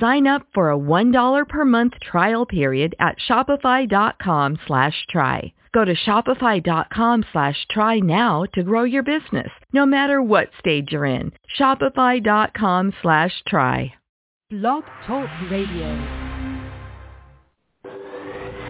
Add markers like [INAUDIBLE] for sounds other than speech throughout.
Sign up for a $1 per month trial period at shopify.com slash try. Go to shopify.com slash try now to grow your business, no matter what stage you're in. Shopify.com slash try. Blog Talk Radio.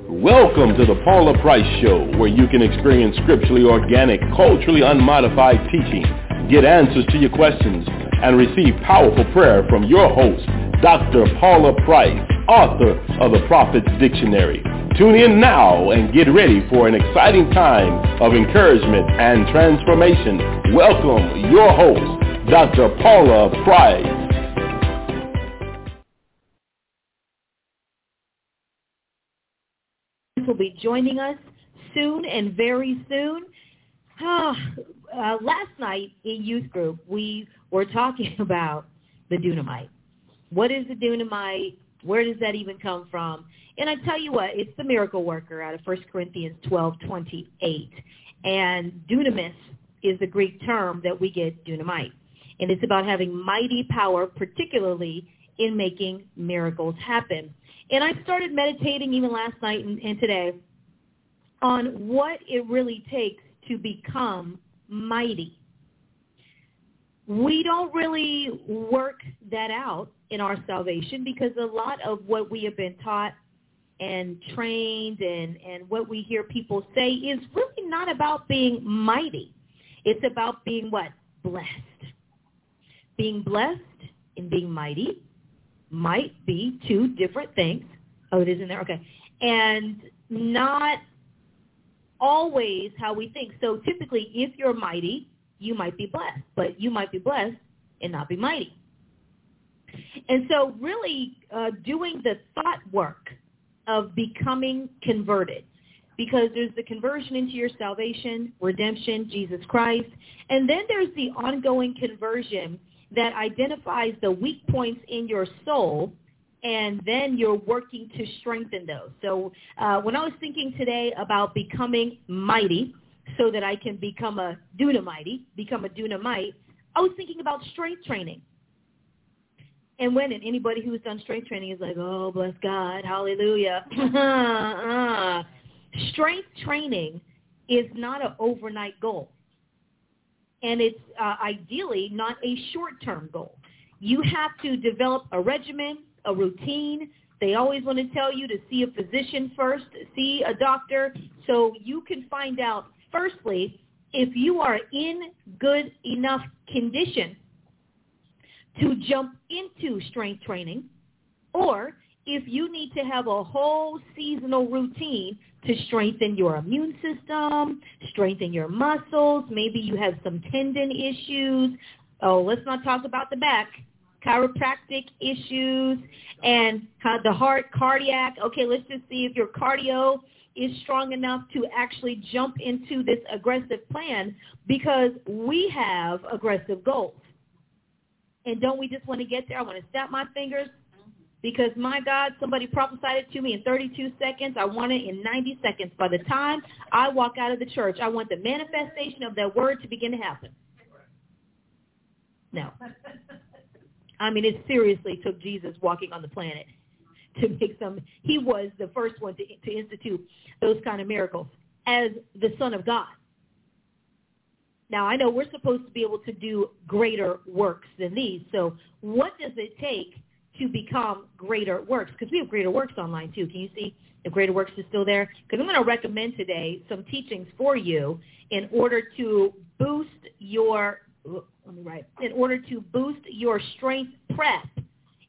Welcome to the Paula Price Show, where you can experience scripturally organic, culturally unmodified teaching, get answers to your questions, and receive powerful prayer from your host, Dr. Paula Price, author of the Prophet's Dictionary. Tune in now and get ready for an exciting time of encouragement and transformation. Welcome your host, Dr. Paula Price. will be joining us soon and very soon. Ah, Uh, last night in youth group, we were talking [LAUGHS] about the dunamite. What is the dunamite? Where does that even come from? And I tell you what, it's the miracle worker out of 1 Corinthians 12, 28. And dunamis is the Greek term that we get dunamite. And it's about having mighty power, particularly in making miracles happen. And I started meditating even last night and, and today on what it really takes to become mighty. We don't really work that out in our salvation because a lot of what we have been taught and trained and, and what we hear people say is really not about being mighty. It's about being what? Blessed. Being blessed and being mighty might be two different things. Oh, it is in there? Okay. And not always how we think. So typically, if you're mighty, you might be blessed, but you might be blessed and not be mighty. And so really uh, doing the thought work of becoming converted because there's the conversion into your salvation, redemption, Jesus Christ, and then there's the ongoing conversion that identifies the weak points in your soul and then you're working to strengthen those. So uh, when I was thinking today about becoming mighty so that I can become a dunamite, become a dunamite, I was thinking about strength training. And when and anybody who's done strength training is like, oh, bless God, hallelujah. [LAUGHS] strength training is not an overnight goal. And it's uh, ideally not a short-term goal. You have to develop a regimen, a routine. They always want to tell you to see a physician first, see a doctor, so you can find out, firstly, if you are in good enough condition to jump into strength training, or if you need to have a whole seasonal routine to strengthen your immune system, strengthen your muscles, maybe you have some tendon issues. Oh, let's not talk about the back chiropractic issues and the heart, cardiac. Okay, let's just see if your cardio is strong enough to actually jump into this aggressive plan because we have aggressive goals. And don't we just want to get there? I want to snap my fingers because my God, somebody prophesied it to me in 32 seconds. I want it in 90 seconds. By the time I walk out of the church, I want the manifestation of that word to begin to happen. No. [LAUGHS] I mean, it seriously took Jesus walking on the planet to make some. He was the first one to, to institute those kind of miracles as the Son of God. Now, I know we're supposed to be able to do greater works than these. So what does it take to become greater works? Because we have greater works online, too. Can you see if greater works is still there? Because I'm going to recommend today some teachings for you in order to boost your let me write, in order to boost your strength prep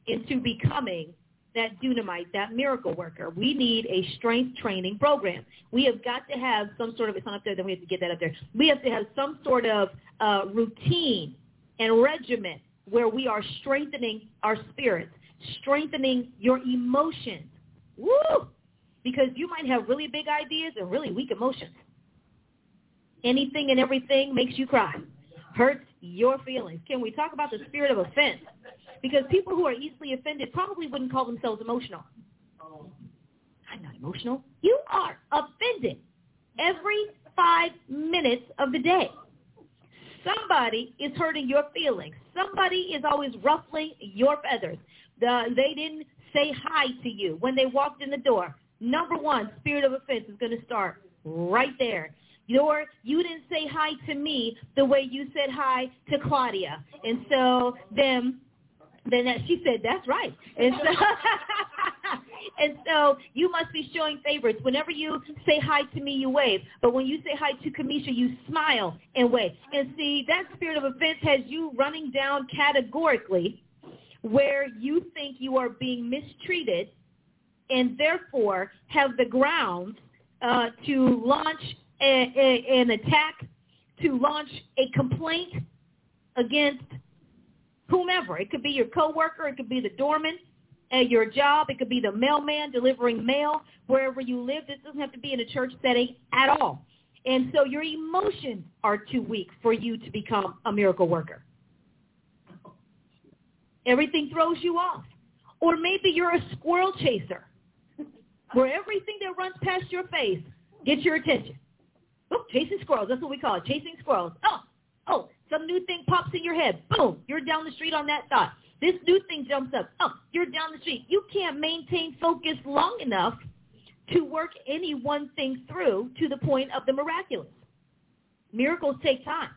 into becoming that dunamite, that miracle worker. We need a strength training program. We have got to have some sort of, it's not up there, then we have to get that up there. We have to have some sort of uh, routine and regimen where we are strengthening our spirits, strengthening your emotions. Woo! Because you might have really big ideas and really weak emotions. Anything and everything makes you cry, hurts your feelings. Can we talk about the spirit of offense? Because people who are easily offended probably wouldn't call themselves emotional. I'm not emotional. You are offended every five minutes of the day. Somebody is hurting your feelings. Somebody is always ruffling your feathers. The, they didn't say hi to you when they walked in the door. Number one, spirit of offense is going to start right there. Your, you didn't say hi to me the way you said hi to Claudia. And so then then that, she said, that's right. And so, [LAUGHS] and so you must be showing favorites. Whenever you say hi to me, you wave. But when you say hi to Kamisha, you smile and wave. And see, that spirit of offense has you running down categorically where you think you are being mistreated and therefore have the grounds uh, to launch a, a, an attack, to launch a complaint against whomever. It could be your coworker. It could be the doorman at your job. It could be the mailman delivering mail wherever you live. This doesn't have to be in a church setting at all. And so your emotions are too weak for you to become a miracle worker. Everything throws you off. Or maybe you're a squirrel chaser where everything that runs past your face gets your attention. Chasing squirrels. That's what we call it, chasing squirrels. Oh, oh, some new thing pops in your head. Boom, you're down the street on that thought. This new thing jumps up. Oh, you're down the street. You can't maintain focus long enough to work any one thing through to the point of the miraculous. Miracles take time.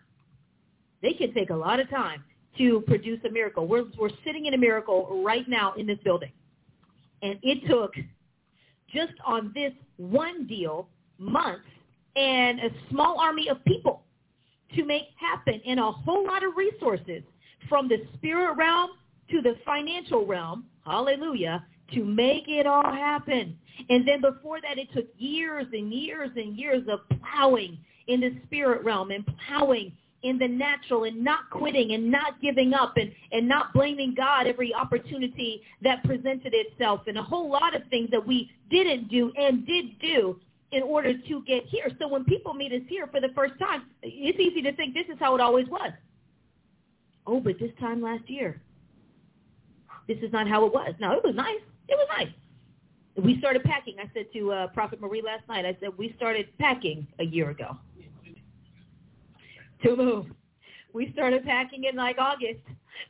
They can take a lot of time to produce a miracle. We're, we're sitting in a miracle right now in this building. And it took just on this one deal months and a small army of people to make happen and a whole lot of resources from the spirit realm to the financial realm, hallelujah, to make it all happen. And then before that, it took years and years and years of plowing in the spirit realm and plowing in the natural and not quitting and not giving up and, and not blaming God every opportunity that presented itself and a whole lot of things that we didn't do and did do in order to get here. So when people meet us here for the first time, it's easy to think this is how it always was. Oh, but this time last year, this is not how it was. No, it was nice. It was nice. We started packing. I said to uh, Prophet Marie last night, I said, we started packing a year ago to move. We started packing in like August.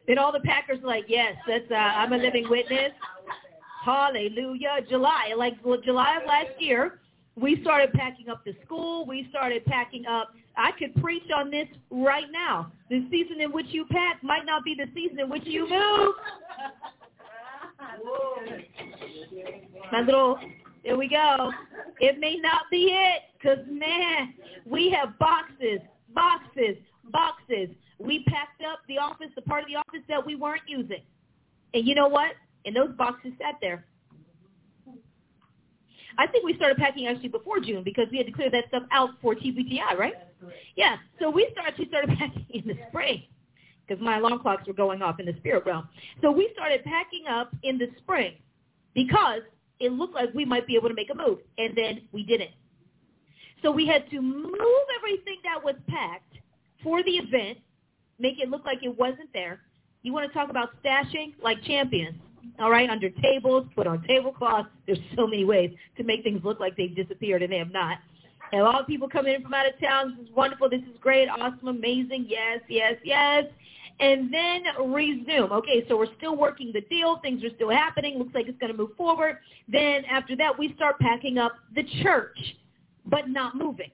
Then all the packers were like, yes, that's, uh, I'm a living witness. Hallelujah. July, like well, July of last year, we started packing up the school. We started packing up. I could preach on this right now. The season in which you pack might not be the season in which you move. My little, there we go. It may not be it because, man, we have boxes, boxes, boxes. We packed up the office, the part of the office that we weren't using. And you know what? And those boxes sat there I think we started packing actually before June because we had to clear that stuff out for TBTI, right? Yeah. So we started, we [LAUGHS] started packing in the spring because my alarm clocks were going off in the spirit realm. So we started packing up in the spring because it looked like we might be able to make a move, and then we didn't. So we had to move everything that was packed for the event, make it look like it wasn't there. You want to talk about stashing like champions all right, under tables, put on tablecloths. There's so many ways to make things look like they've disappeared and they have not. And a lot of people coming in from out of town. This is wonderful. This is great, awesome, amazing. Yes, yes, yes. And then resume. Okay, so we're still working the deal. Things are still happening. Looks like it's going to move forward. Then after that, we start packing up the church, but not moving.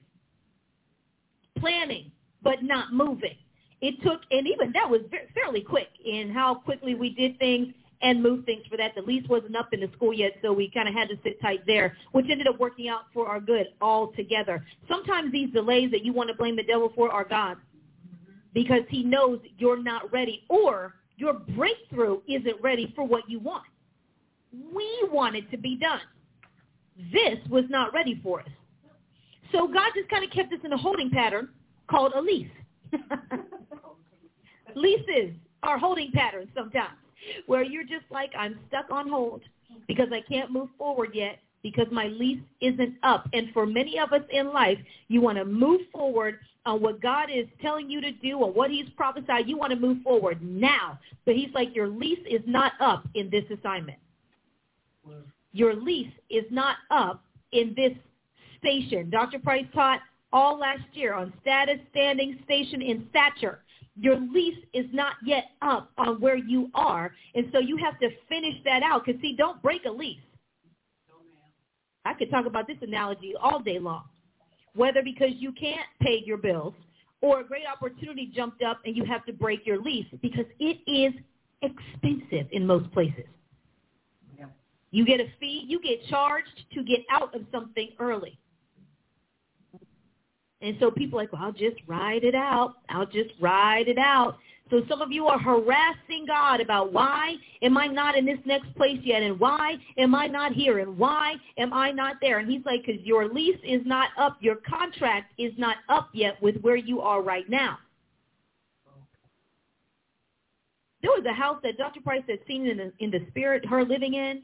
Planning, but not moving. It took, and even that was fairly quick in how quickly we did things and move things for that. The lease wasn't up in the school yet, so we kind of had to sit tight there, which ended up working out for our good altogether. Sometimes these delays that you want to blame the devil for are God because he knows you're not ready or Your breakthrough isn't ready for what you want. We want it to be done. This was not ready for us. So God just kind of kept us in a holding pattern called a lease. [LAUGHS] Leases are holding patterns sometimes where you're just like, I'm stuck on hold because I can't move forward yet because my lease isn't up. And for many of us in life, you want to move forward on what God is telling you to do or what he's prophesied. You want to move forward now. But he's like, your lease is not up in this assignment. Your lease is not up in this station. Dr. Price taught all last year on status, standing, station, and stature. Your lease is not yet up on where you are, and so you have to finish that out. Because, see, don't break a lease. I could talk about this analogy all day long. Whether because you can't pay your bills or a great opportunity jumped up and you have to break your lease because it is expensive in most places. You get a fee, you get charged to get out of something early. And so people are like, well, I'll just ride it out. I'll just ride it out. So some of you are harassing God about why am I not in this next place yet and why am I not here and why am I not there? And he's like, because your lease is not up. Your contract is not up yet with where you are right now. There was a house that Dr. Price had seen in the, in the spirit, her living in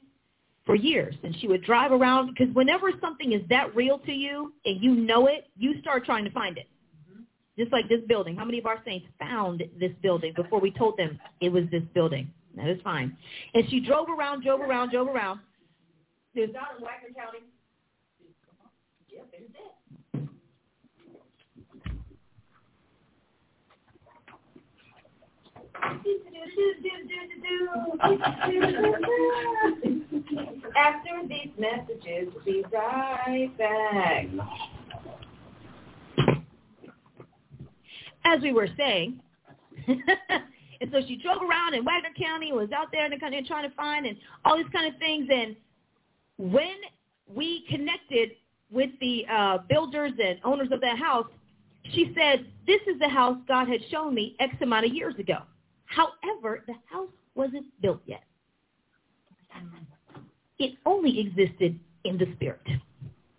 for years and she would drive around because whenever something is that real to you and you know it, you start trying to find it. Mm-hmm. Just like this building. How many of our saints found this building before we told them it was this building? That is fine. And she drove around, drove around, drove around. There's not in Wagoner County. Yep. After these messages, we'll be right back. As we were saying, [LAUGHS] and so she drove around in Wagoner County, was out there in the country trying to find and all these kind of things. And when we connected with the uh, builders and owners of that house, she said, this is the house God had shown me X amount of years ago. However, the house wasn't built yet. It only existed in the spirit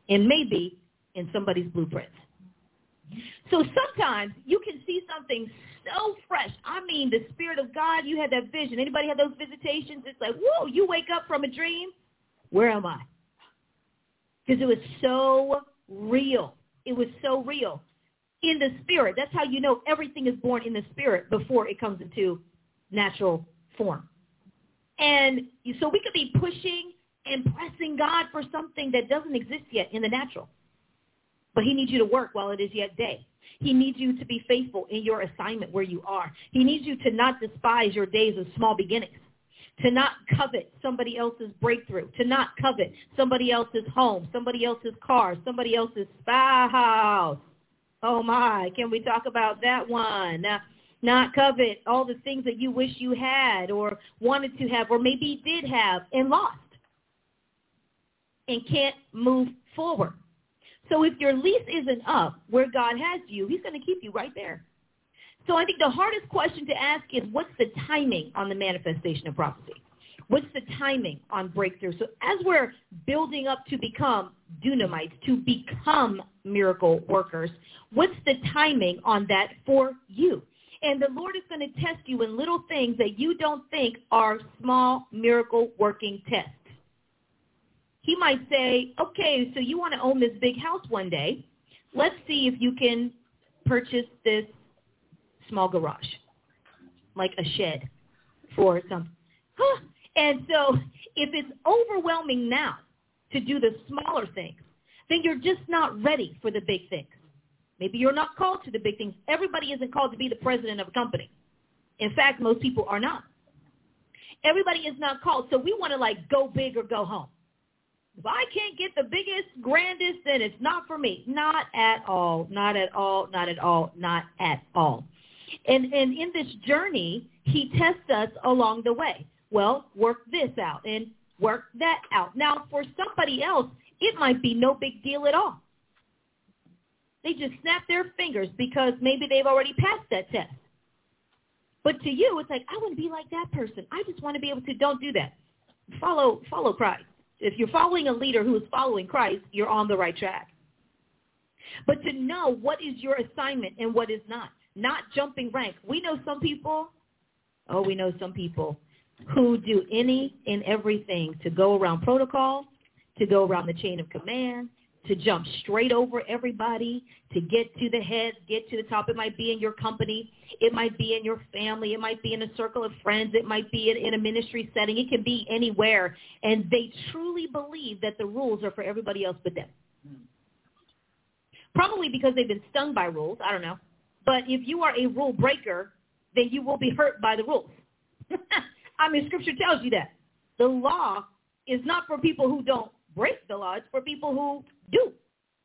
and maybe in somebody's blueprint. So sometimes you can see something so fresh. I mean, the spirit of God, you had that vision. Anybody had those visitations? It's like, whoa, you wake up from a dream. Where am I? Because it was so real. It was so real in the spirit. That's how you know everything is born in the spirit before it comes into natural form. And so we could be pushing and pressing God for something that doesn't exist yet in the natural. But he needs you to work while it is yet day. He needs you to be faithful in your assignment where you are. He needs you to not despise your days of small beginnings, to not covet somebody else's breakthrough, to not covet somebody else's home, somebody else's car, somebody else's spouse, Oh my, can we talk about that one? Not covet all the things that you wish you had or wanted to have or maybe did have and lost and can't move forward. So if your lease isn't up where God has you, he's going to keep you right there. So I think the hardest question to ask is what's the timing on the manifestation of prophecy? What's the timing on breakthrough? So as we're building up to become dunamites, to become miracle workers, what's the timing on that for you? And the Lord is going to test you in little things that you don't think are small miracle working tests. He might say, okay, so you want to own this big house one day. Let's see if you can purchase this small garage, like a shed for some. Huh, and so if it's overwhelming now to do the smaller things, then you're just not ready for the big things. Maybe you're not called to the big things. Everybody isn't called to be the president of a company. In fact, most people are not. Everybody is not called. So we want to like go big or go home. If I can't get the biggest, grandest, then it's not for me. Not at all. Not at all. Not at all. Not at all. And and in this journey, he tests us along the way. Well, work this out and work that out. Now, for somebody else, it might be no big deal at all. They just snap their fingers because maybe they've already passed that test. But to you, it's like, I want to be like that person. I just want to be able to, don't do that. Follow, follow Christ. If you're following a leader who is following Christ, you're on the right track. But to know what is your assignment and what is not, not jumping rank. We know some people, oh, we know some people who do any and everything to go around protocol, to go around the chain of command, to jump straight over everybody, to get to the head, get to the top. It might be in your company. It might be in your family. It might be in a circle of friends. It might be in, in a ministry setting. It can be anywhere. And they truly believe that the rules are for everybody else but them. Probably because they've been stung by rules. I don't know. But if you are a rule breaker, then you will be hurt by the rules. [LAUGHS] I mean, Scripture tells you that. The law is not for people who don't break the law. It's for people who do.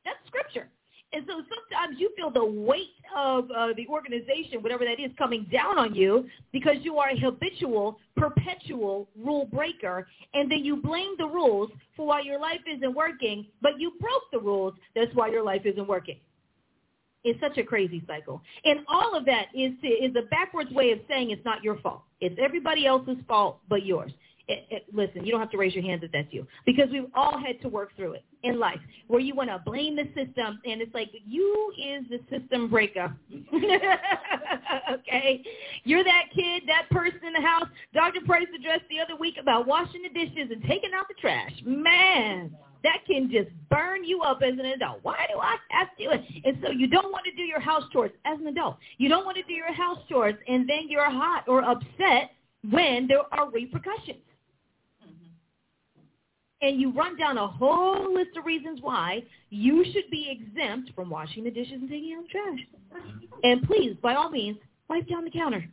That's Scripture. And so sometimes you feel the weight of uh, the organization, whatever that is, coming down on you because you are a habitual, perpetual rule breaker. And then you blame the rules for why your life isn't working, but you broke the rules. That's why your life isn't working. It's such a crazy cycle. And all of that is, is a backwards way of saying it's not your fault. It's everybody else's fault but yours it, it, listen, you don't have to raise your hands if that's you, because we've all had to work through it in life, where you want to blame the system, and it's like you is the system breaker. [LAUGHS] okay, you're that kid, that person in the house. Dr. Price addressed the other week about washing the dishes and taking out the trash. Man, that can just burn you up as an adult. Why do I have to? And so you don't want to do your house chores as an adult. You don't want to do your house chores, and then you're hot or upset when there are repercussions and you run down a whole list of reasons why you should be exempt from washing the dishes and taking out the trash. Mm-hmm. And please, by all means, wipe down the counter.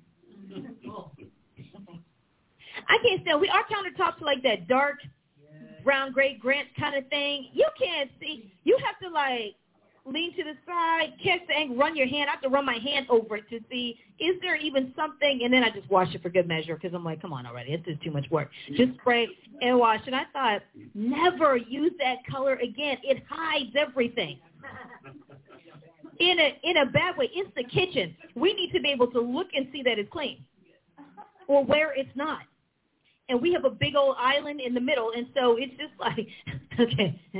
I can't stand. We our countertops are like that dark brown gray grant kind of thing. You can't see. You have to like lean to the side, catch the angle, run your hand. I have to run my hand over it to see is there even something, and then I just wash it for good measure because I'm like, come on already, it's just too much work. Just spray and wash. And I thought, never use that color again. It hides everything. In a in a bad way, it's the kitchen. We need to be able to look and see that it's clean, or where it's not and we have a big old island in the middle, and so it's just [LAUGHS] like, okay, [LAUGHS]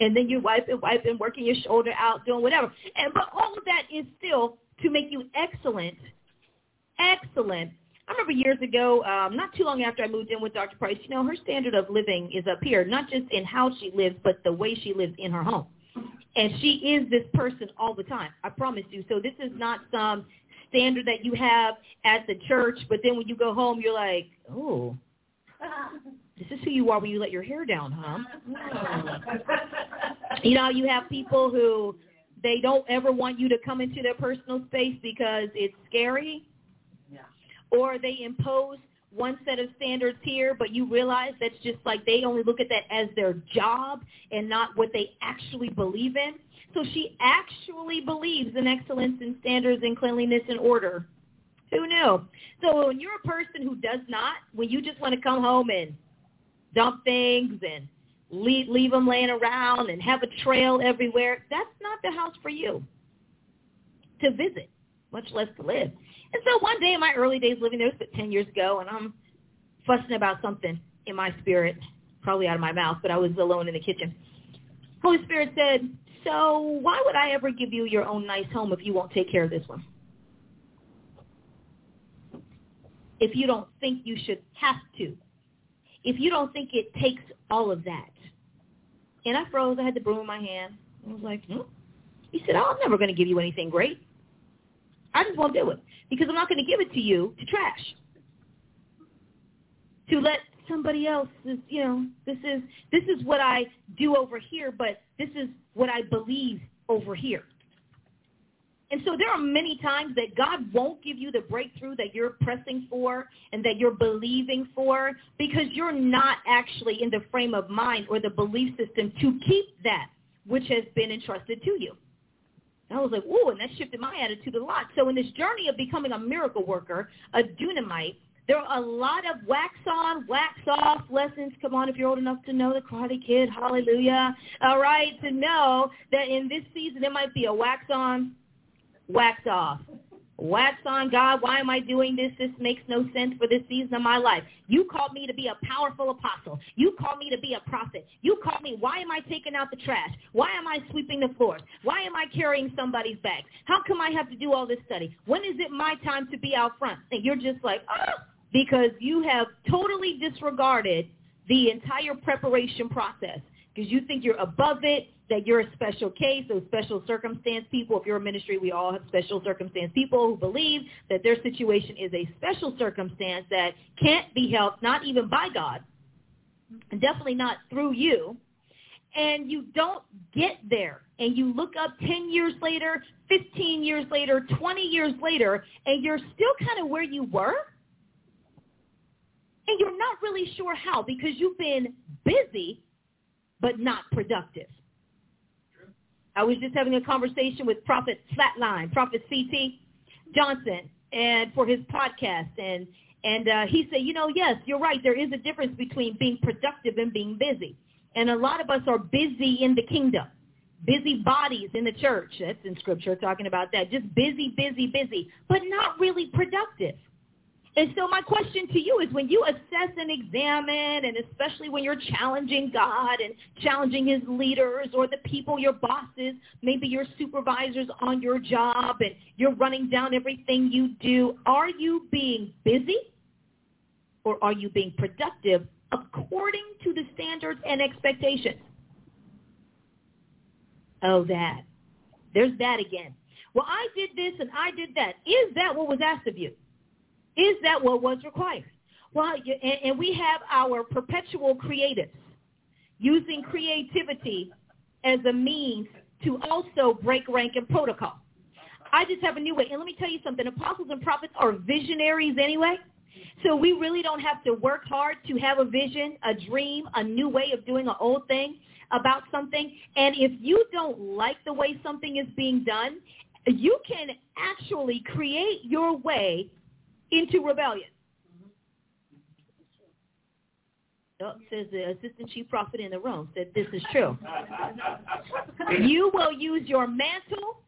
and then you wipe and wipe and working your shoulder out, doing whatever, and but all of that is still to make you excellent, excellent. I remember years ago, um, not too long after I moved in with Dr. Price, you know, her standard of living is up here, not just in how she lives, but the way she lives in her home. And she is this person all the time. I promise you. So this is not some standard that you have at the church, but then when you go home, you're like, oh, this is who you are when you let your hair down, huh? [LAUGHS] you know, you have people who they don't ever want you to come into their personal space because it's scary. Yeah. Or they impose one set of standards here, but you realize that's just like they only look at that as their job and not what they actually believe in. So she actually believes in excellence in standards and cleanliness and order. Who knew? So when you're a person who does not, when you just want to come home and dump things and leave, leave them laying around and have a trail everywhere, that's not the house for you to visit, much less to live. And so one day in my early days living there, it was 10 years ago, and I'm fussing about something in my spirit, probably out of my mouth, but I was alone in the kitchen. Holy Spirit said, so why would I ever give you your own nice home if you won't take care of this one? If you don't think you should have to. If you don't think it takes all of that. And I froze. I had the broom in my hand. I was like, hmm. He said, oh, I'm never going to give you anything great. I just won't do it because I'm not going to give it to you to trash. To let somebody else is, you know, this is this is what I do over here, but this is what I believe over here. And so there are many times that God won't give you the breakthrough that you're pressing for and that you're believing for because you're not actually in the frame of mind or the belief system to keep that which has been entrusted to you. I was like, ooh, and that shifted my attitude a lot. So in this journey of becoming a miracle worker, a dunamite, there are a lot of wax on, wax off lessons. Come on, if you're old enough to know the Karate Kid, hallelujah. All right, to know that in this season it might be a wax on, wax off, wax on God. Why am I doing this? This makes no sense for this season of my life. You called me to be a powerful apostle. You called me to be a prophet. You called me. Why am I taking out the trash? Why am I sweeping the floors? Why am I carrying somebody's bags? How come I have to do all this study? When is it my time to be out front? And you're just like, oh, because you have totally disregarded the entire preparation process because you think you're above it, that you're a special case, those special circumstance people. If you're a ministry, we all have special circumstance people who believe that their situation is a special circumstance that can't be helped, not even by God, and definitely not through you. And you don't get there. And you look up 10 years later, 15 years later, 20 years later, and you're still kind of where you were. And you're not really sure how because you've been busy but not productive. I was just having a conversation with Prophet Flatline, Prophet CT Johnson, and for his podcast, and and uh, he said, you know, yes, you're right. There is a difference between being productive and being busy, and a lot of us are busy in the kingdom, busy bodies in the church. That's in scripture talking about that. Just busy, busy, busy, but not really productive. And so my question to you is when you assess and examine, and especially when you're challenging God and challenging his leaders or the people, your bosses, maybe your supervisors on your job, and you're running down everything you do, are you being busy or are you being productive according to the standards and expectations? Oh, that. There's that again. Well, I did this and I did that. Is that what was asked of you? Is that what was required? Well, and we have our perpetual creatives using creativity as a means to also break rank and protocol. I just have a new way. And let me tell you something. Apostles and prophets are visionaries anyway. So we really don't have to work hard to have a vision, a dream, a new way of doing an old thing about something. And if you don't like the way something is being done, you can actually create your way into rebellion. Oh, says the assistant chief prophet in the room said this is true. [LAUGHS] you will use your mantle.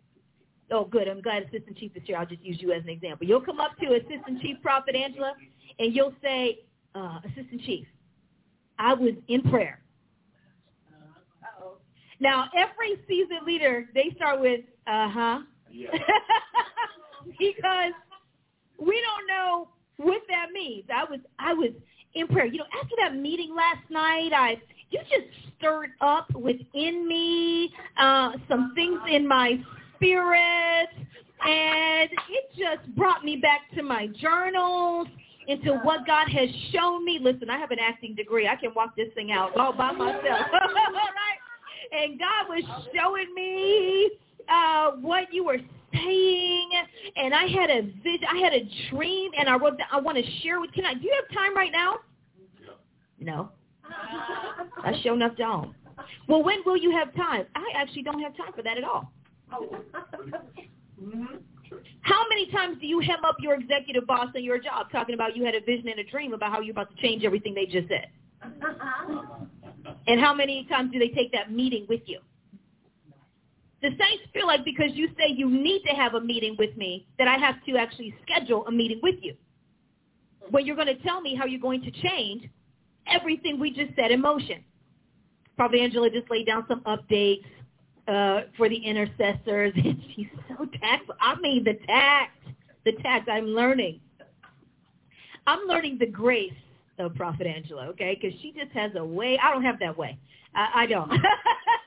Oh, good. I'm glad assistant chief is here. I'll just use you as an example. You'll come up to assistant chief prophet Angela, and you'll say, uh, assistant chief, I was in prayer. Uh-oh. Now, every seasoned leader, they start with, uh-huh. Yeah. [LAUGHS] because we don't know what that means. I was I was in prayer. You know, after that meeting last night, I you just stirred up within me uh, some things in my spirit, and it just brought me back to my journals, into what God has shown me. Listen, I have an acting degree. I can walk this thing out all by myself. [LAUGHS] all right? And God was showing me uh, what you were saying, and I had a vision, I had a dream, and I wrote. That I want to share with. Can I? Do you have time right now? No. I sure enough don't. Well, when will you have time? I actually don't have time for that at all. Mm-hmm. How many times do you hem up your executive boss in your job talking about you had a vision and a dream about how you're about to change everything they just said? Uh-huh. And how many times do they take that meeting with you? The saints feel like because you say you need to have a meeting with me, that I have to actually schedule a meeting with you. When you're going to tell me how you're going to change everything we just set in motion. Probably Angela just laid down some updates uh, for the intercessors, [LAUGHS] and she's so tactful. I mean, the tact, the tact. I'm learning. I'm learning the grace of Prophet Angela, okay? Because she just has a way. I don't have that way. I, I don't. [LAUGHS]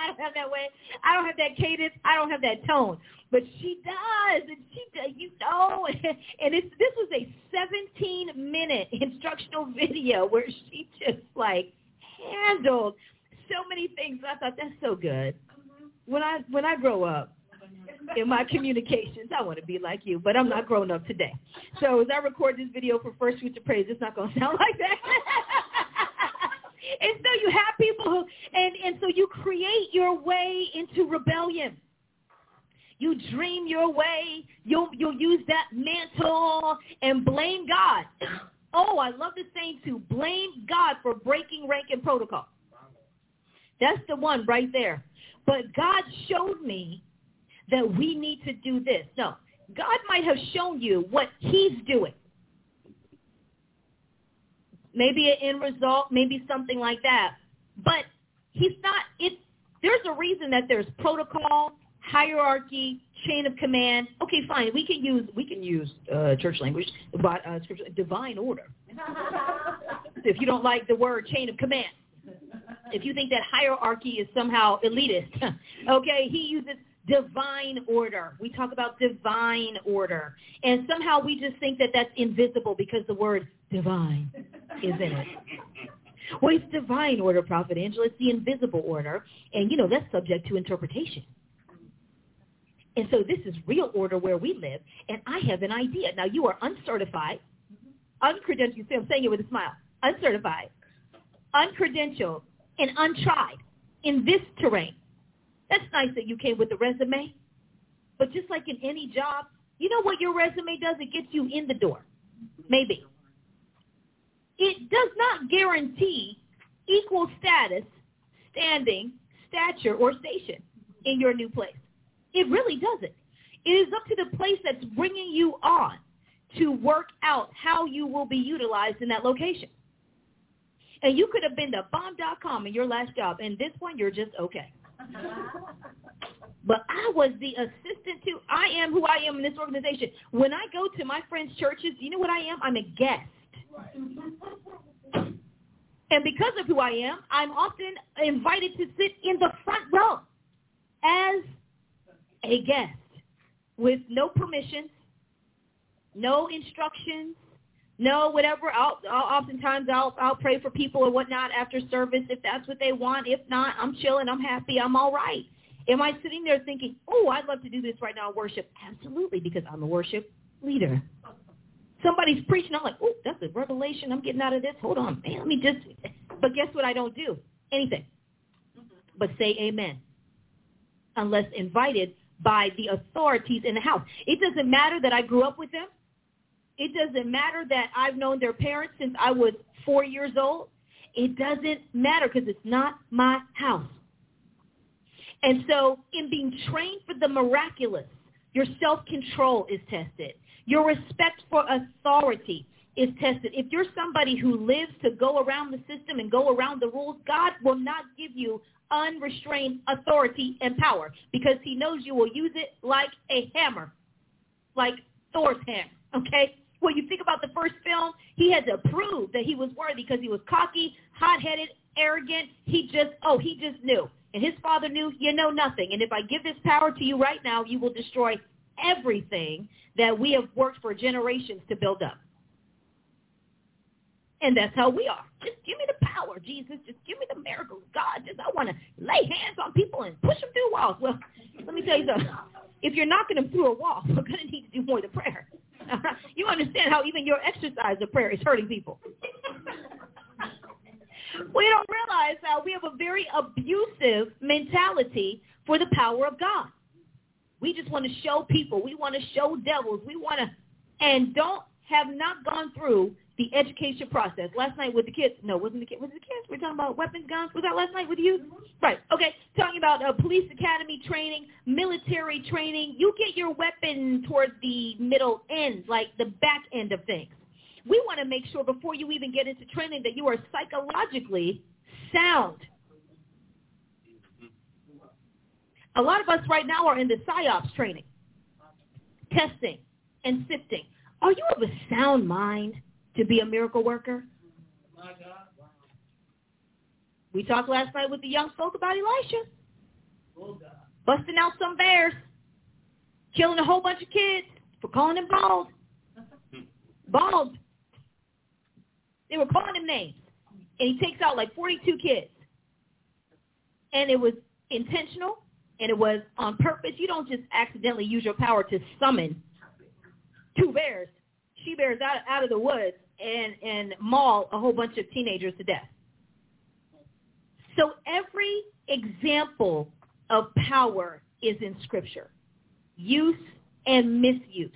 I don't have that way. I don't have that cadence. I don't have that tone. But she does, and she does, you know. [LAUGHS] And it's this was a 17 minute [LAUGHS] instructional video where she just like handled so many things. I thought that's so good. When I when I grow up in my communications, I want to be like you, but I'm not grown up today. So as I record this video for First Future Praise, it's not going [LAUGHS] to sound like that. And so you have people who, and, and so you create your way into rebellion. You dream your way. You'll, you'll use that mantle and blame God. Oh, I love the saying too. blame God for breaking rank and protocol. That's the one right there. But God showed me that we need to do this. No, God might have shown you what he's doing. Maybe an end result, maybe something like that. But he's not, it, there's a reason that there's protocol, hierarchy, chain of command. Okay, fine. We can use we can use uh, church language, but uh, scripture, divine order. [LAUGHS] if you don't like the word chain of command, if you think that hierarchy is somehow elitist, [LAUGHS] okay, he uses divine order. We talk about divine order, and somehow we just think that that's invisible because the word divine is in it. [LAUGHS] Well, it's divine order, Prophet Angela. It's the invisible order, and you know that's subject to interpretation. And so this is real order where we live, and I have an idea. Now, you are uncertified, uncredentialed. You see, I'm saying it with a smile. Uncertified, uncredentialed, and untried in this terrain. That's nice that you came with a resume. But just like in any job, you know what your resume does? It gets you in the door. Maybe. It does not guarantee equal status, standing, stature, or station in your new place. It really doesn't. It is up to the place that's bringing you on to work out how you will be utilized in that location. And you could have been the bomb.com in your last job, and this one you're just okay. [LAUGHS] but I was the assistant to, I am who I am in this organization. When I go to my friends' churches, you know what I am? I'm a guest. And because of who I am, I'm often invited to sit in the front row as a guest with no permission, no instructions, no whatever. I'll, I'll oftentimes I'll I'll pray for people or whatnot after service if that's what they want. If not, I'm chilling. I'm happy. I'm all right. Am I sitting there thinking, oh, I'd love to do this right now, worship? Absolutely, because I'm a worship leader. Somebody's preaching. I'm like, oh, that's a revelation. I'm getting out of this. Hold on, man. Let me just. But guess what? I don't do anything, but say amen, unless invited by the authorities in the house. It doesn't matter that I grew up with them. It doesn't matter that I've known their parents since I was four years old. It doesn't matter because it's not my house. And so in being trained for the miraculous, your self-control is tested. Your respect for authority is tested. If you're somebody who lives to go around the system and go around the rules, God will not give you unrestrained authority and power because he knows you will use it like a hammer, like Thor's hammer, okay? When you think about the first film, he had to prove that he was worthy because he was cocky, hot-headed, arrogant. He just, oh, he just knew. And his father knew, you know nothing. And if I give this power to you right now, you will destroy everything that we have worked for generations to build up. And that's how we are. Just give me the power, Jesus. Just give me the miracles, God. Just I want to lay hands on people and push them through walls. Well, let me tell you something. If you're knocking them through a wall, [LAUGHS] we're going to need to do more than prayer. [LAUGHS] You understand how even your exercise of prayer is hurting people. [LAUGHS] we don't realize how we have a very abusive mentality for the power of God. We just want to show people. We want to show devils. We want to, and don't have not gone through the education process. Last night with the kids, no, wasn't the kids, was it the kids? We're talking about weapons, guns. Was that last night with you? Right. Okay. Talking about uh, police academy training, military training. You get your weapon towards the middle end, like the back end of things. We want to make sure before you even get into training that you are psychologically sound. A lot of us right now are in the PSYOPs training, testing and sifting. Are you of a sound mind? To be a miracle worker? We talked last night with the young folk about Elisha. Busting out some bears. Killing a whole bunch of kids for calling him bald. Bald. They were calling him names. And he takes out like 42 kids. And it was intentional and it was on purpose. You don't just accidentally use your power to summon two bears she bears out, out of the woods and, and maul a whole bunch of teenagers to death. So every example of power is in Scripture. Use and misuse.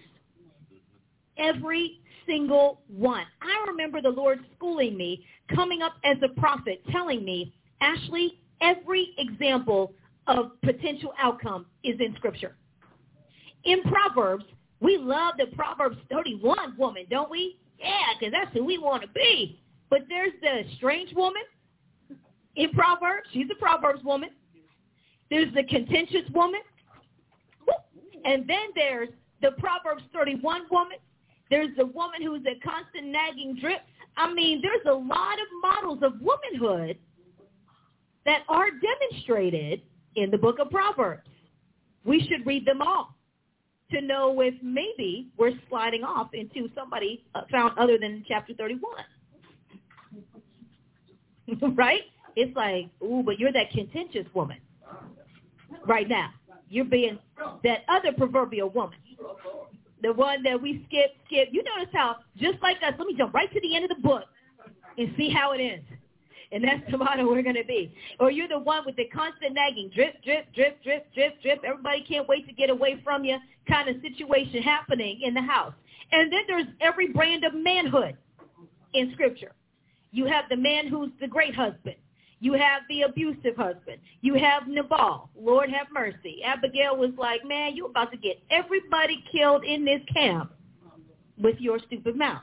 Every single one. I remember the Lord schooling me, coming up as a prophet, telling me, Ashley, every example of potential outcome is in Scripture. In Proverbs, We love the Proverbs 31 woman, don't we? Yeah, because that's who we want to be. But there's the strange woman in Proverbs. She's a Proverbs woman. There's the contentious woman. And then there's the Proverbs 31 woman. There's the woman who's a constant nagging drip. I mean, there's a lot of models of womanhood that are demonstrated in the book of Proverbs. We should read them all to know if maybe we're sliding off into somebody uh, found other than chapter 31. [LAUGHS] right? It's like, ooh, but you're that contentious woman right now. You're being that other proverbial woman. The one that we skip, skip. You notice how, just like us, let me jump right to the end of the book and see how it ends. And that's motto we're going to be. Or you're the one with the constant nagging, drip, drip, drip, drip, drip, drip. Everybody can't wait to get away from you kind of situation happening in the house. And then there's every brand of manhood in Scripture. You have the man who's the great husband. You have the abusive husband. You have Nabal. Lord have mercy. Abigail was like, man, you're about to get everybody killed in this camp with your stupid mouth.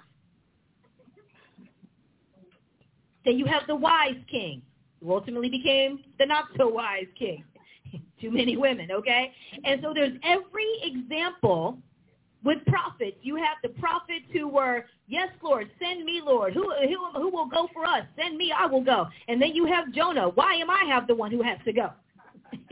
Then you have the wise king, who ultimately became the not-so-wise king. [LAUGHS] Too many women, okay? And so there's every example with prophets. You have the prophets who were, yes, Lord, send me, Lord. Who, who, who will go for us? Send me, I will go. And then you have Jonah. Why am I have the one who has to go? [LAUGHS]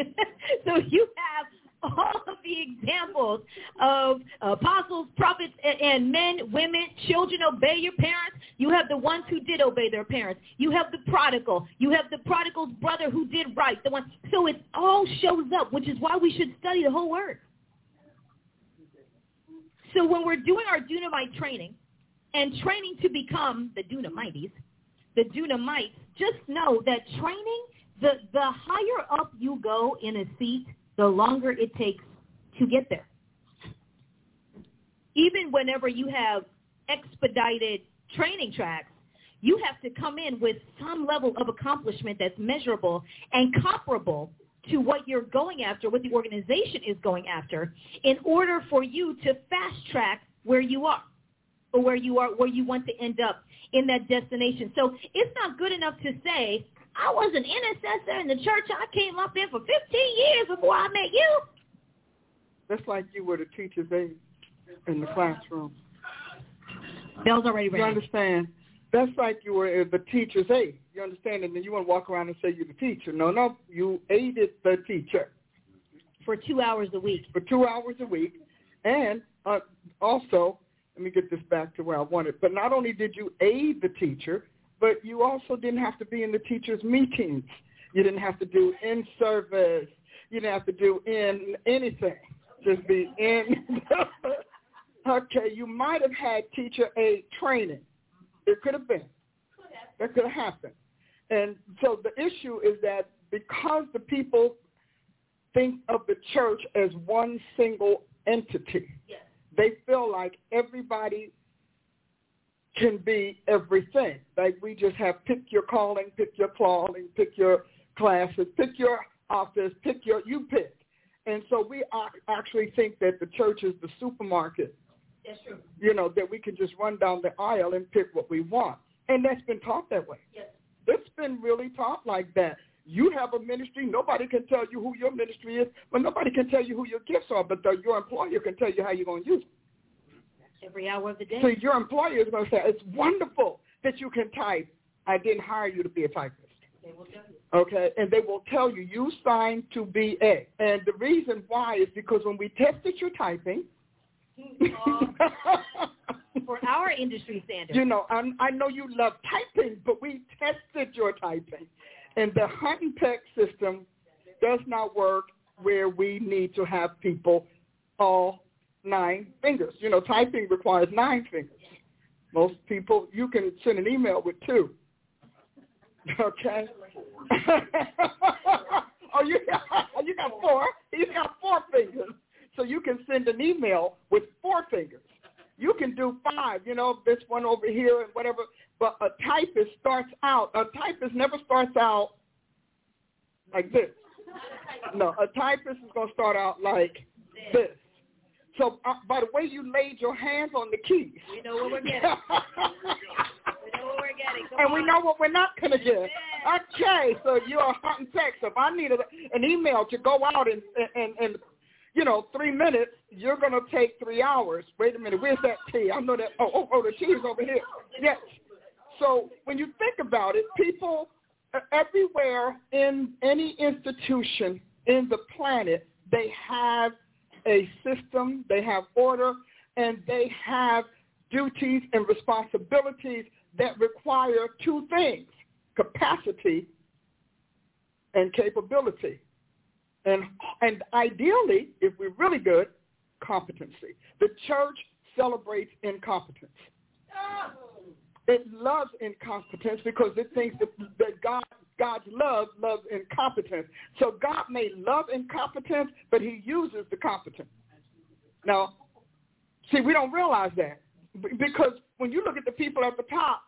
so you have all of the examples of apostles, prophets, and men, women, children obey your parents. You have the ones who did obey their parents. You have the prodigal. You have the prodigal's brother who did right. The one. So it all shows up, which is why we should study the whole word. So when we're doing our Dunamite training and training to become the Dunamites, the Dunamites, just know that training, the, the higher up you go in a seat, the longer it takes to get there. Even whenever you have expedited training tracks, you have to come in with some level of accomplishment that's measurable and comparable to what you're going after, what the organization is going after, in order for you to fast track where you are or where you are, where you want to end up in that destination. So it's not good enough to say, I was an intercessor in the church I came up in for 15 years before I met you. That's like you were the teacher's aide in the classroom. Bell's already ready. You understand? That's like you were the teacher's aide. You understand? And then you want to walk around and say you're the teacher. No, no, you aided the teacher. For two hours a week. For two hours a week. And uh, also, let me get this back to where I wanted. But not only did you aid the teacher, but you also didn't have to be in the teacher's meetings. You didn't have to do in service. You didn't have to do in anything. Just be in. [LAUGHS] okay, you might have had teacher aid training. It could have been. That could have happened. And so the issue is that because the people think of the church as one single entity, yes. they feel like everybody can be everything. Like we just have pick your calling, pick your calling, pick your classes, pick your office, pick your, you pick. And so we actually think that the church is the supermarket. That's true. You know, that we can just run down the aisle and pick what we want. And that's been taught that way. Yes. It's been really taught like that. You have a ministry. Nobody can tell you who your ministry is, but nobody can tell you who your gifts are. But the, your employer can tell you how you're going to use them every hour of the day. So your employer is going to say, it's wonderful that you can type. I didn't hire you to be a typist. They will tell you. Okay, and they will tell you, you signed to be a. And the reason why is because when we tested your typing, [LAUGHS] for our industry standards. You know, I'm, I know you love typing, but we tested your typing. And the hunt and peck system does not work where we need to have people all nine fingers. You know, typing requires nine fingers. Most people, you can send an email with two. [LAUGHS] Okay? [LAUGHS] oh, you, [LAUGHS] you got four. He's got four fingers. So you can send an email with four fingers. You can do five, you know, this one over here and whatever. But a typist starts out, a typist never starts out like this. No, a typist is going to start out like this. So uh, by the way you laid your hands on the keys. We know what we're getting. [LAUGHS] we know what we're getting. Come and on. we know what we're not going to get. Okay, so you're a hot and text. If I need a, an email to go out in, in, in, you know, three minutes, you're going to take three hours. Wait a minute, where's that tea? I know that. Oh, oh, oh, the tea is over here. Yes. So when you think about it, people uh, everywhere in any institution in the planet, they have a system, they have order, and they have duties and responsibilities that require two things, capacity and capability. And, and ideally, if we're really good, competency. The church celebrates incompetence. Oh. It loves incompetence because it thinks that, that God God's love loves incompetence. So God may love incompetence, but he uses the competent. Now, see, we don't realize that because when you look at the people at the top,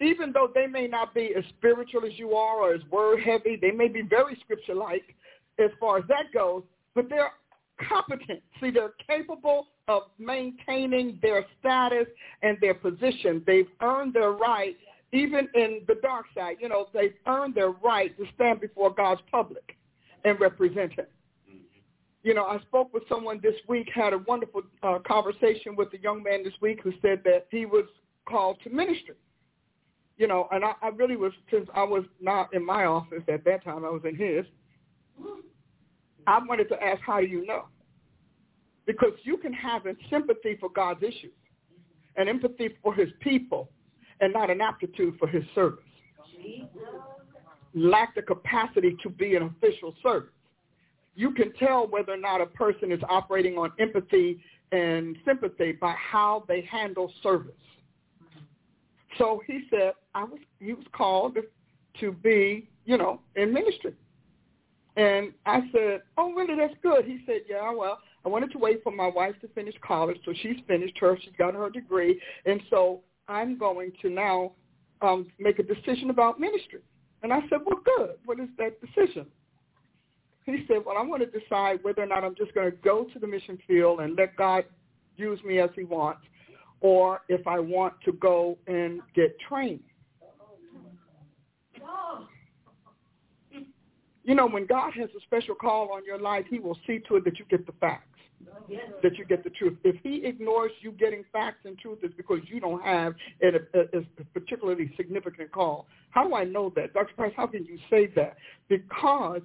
even though they may not be as spiritual as you are or as word heavy, they may be very scripture-like as far as that goes, but they're competent. See, they're capable of maintaining their status and their position. They've earned their right even in the dark side, you know, they've earned their right to stand before God's public and represent him. You know, I spoke with someone this week, had a wonderful uh, conversation with a young man this week who said that he was called to ministry. You know, and I, I really was, since I was not in my office at that time, I was in his. I wanted to ask, how do you know? Because you can have a sympathy for God's issues and empathy for his people and not an aptitude for his service. Lack the capacity to be an official servant. You can tell whether or not a person is operating on empathy and sympathy by how they handle service. So he said, I was he was called to be, you know, in ministry. And I said, oh, really, that's good. He said, yeah, well, I wanted to wait for my wife to finish college, so she's finished her. She's got her degree. And so I'm going to now um, make a decision about ministry. And I said, well, good. What is that decision? He said, well, I want to decide whether or not I'm just going to go to the mission field and let God use me as he wants, or if I want to go and get trained. You know, when God has a special call on your life, he will see to it that you get the facts that you get the truth. If he ignores you getting facts and truth, it's because you don't have a, a, a particularly significant call. How do I know that? Dr. Price, how can you say that? Because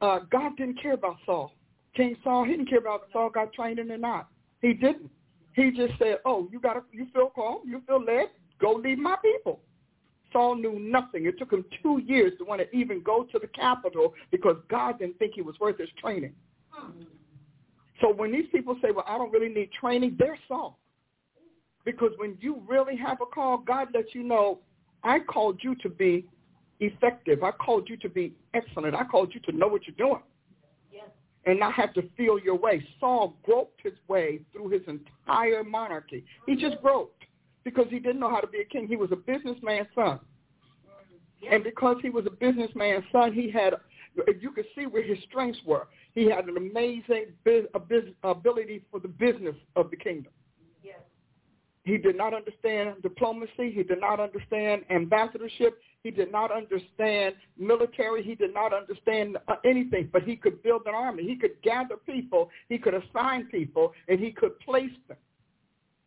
uh, God didn't care about Saul. King Saul, he didn't care about Saul got trained in or not. He didn't. He just said, oh, you got to, you feel called, you feel led, go lead my people. Saul knew nothing. It took him two years to want to even go to the capital because God didn't think he was worth his training. So when these people say, well, I don't really need training, they're soft. Because when you really have a call, God lets you know, I called you to be effective. I called you to be excellent. I called you to know what you're doing yes. and not have to feel your way. Saul groped his way through his entire monarchy. He just groped because he didn't know how to be a king. He was a businessman's son. Yes. And because he was a businessman's son, he had you could see where his strengths were. He had an amazing ability for the business of the kingdom. Yes. He did not understand diplomacy. He did not understand ambassadorship. He did not understand military. He did not understand uh, anything, but he could build an army. He could gather people. He could assign people, and he could place them